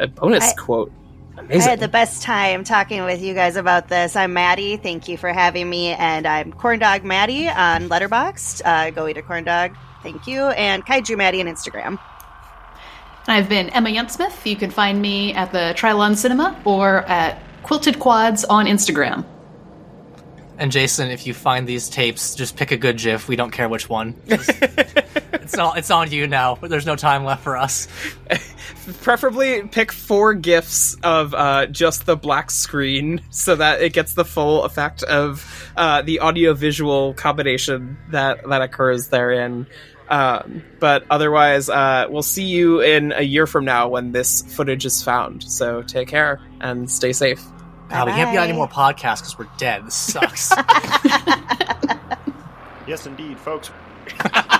a bonus I- quote. I had the best time talking with you guys about this. I'm Maddy. Thank you for having me. And I'm Corndog Maddy on Letterboxd. Uh, go eat a corn dog. Thank you. And Kaiju Maddy on Instagram. I've been Emma Youndtsmith. You can find me at the Trylon Cinema or at Quilted Quads on Instagram. And Jason, if you find these tapes, just pick a good GIF. We don't care which one. Just- it's all it's on you now. There's no time left for us. Preferably pick four gifs of uh, just the black screen so that it gets the full effect of uh, the audio-visual combination that that occurs therein. Um, but otherwise, uh, we'll see you in a year from now when this footage is found. So take care and stay safe. We can't be on any more podcasts because we're dead. This sucks. Yes, indeed, folks. the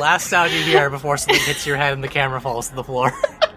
last sound you hear before something hits your head and the camera falls to the floor.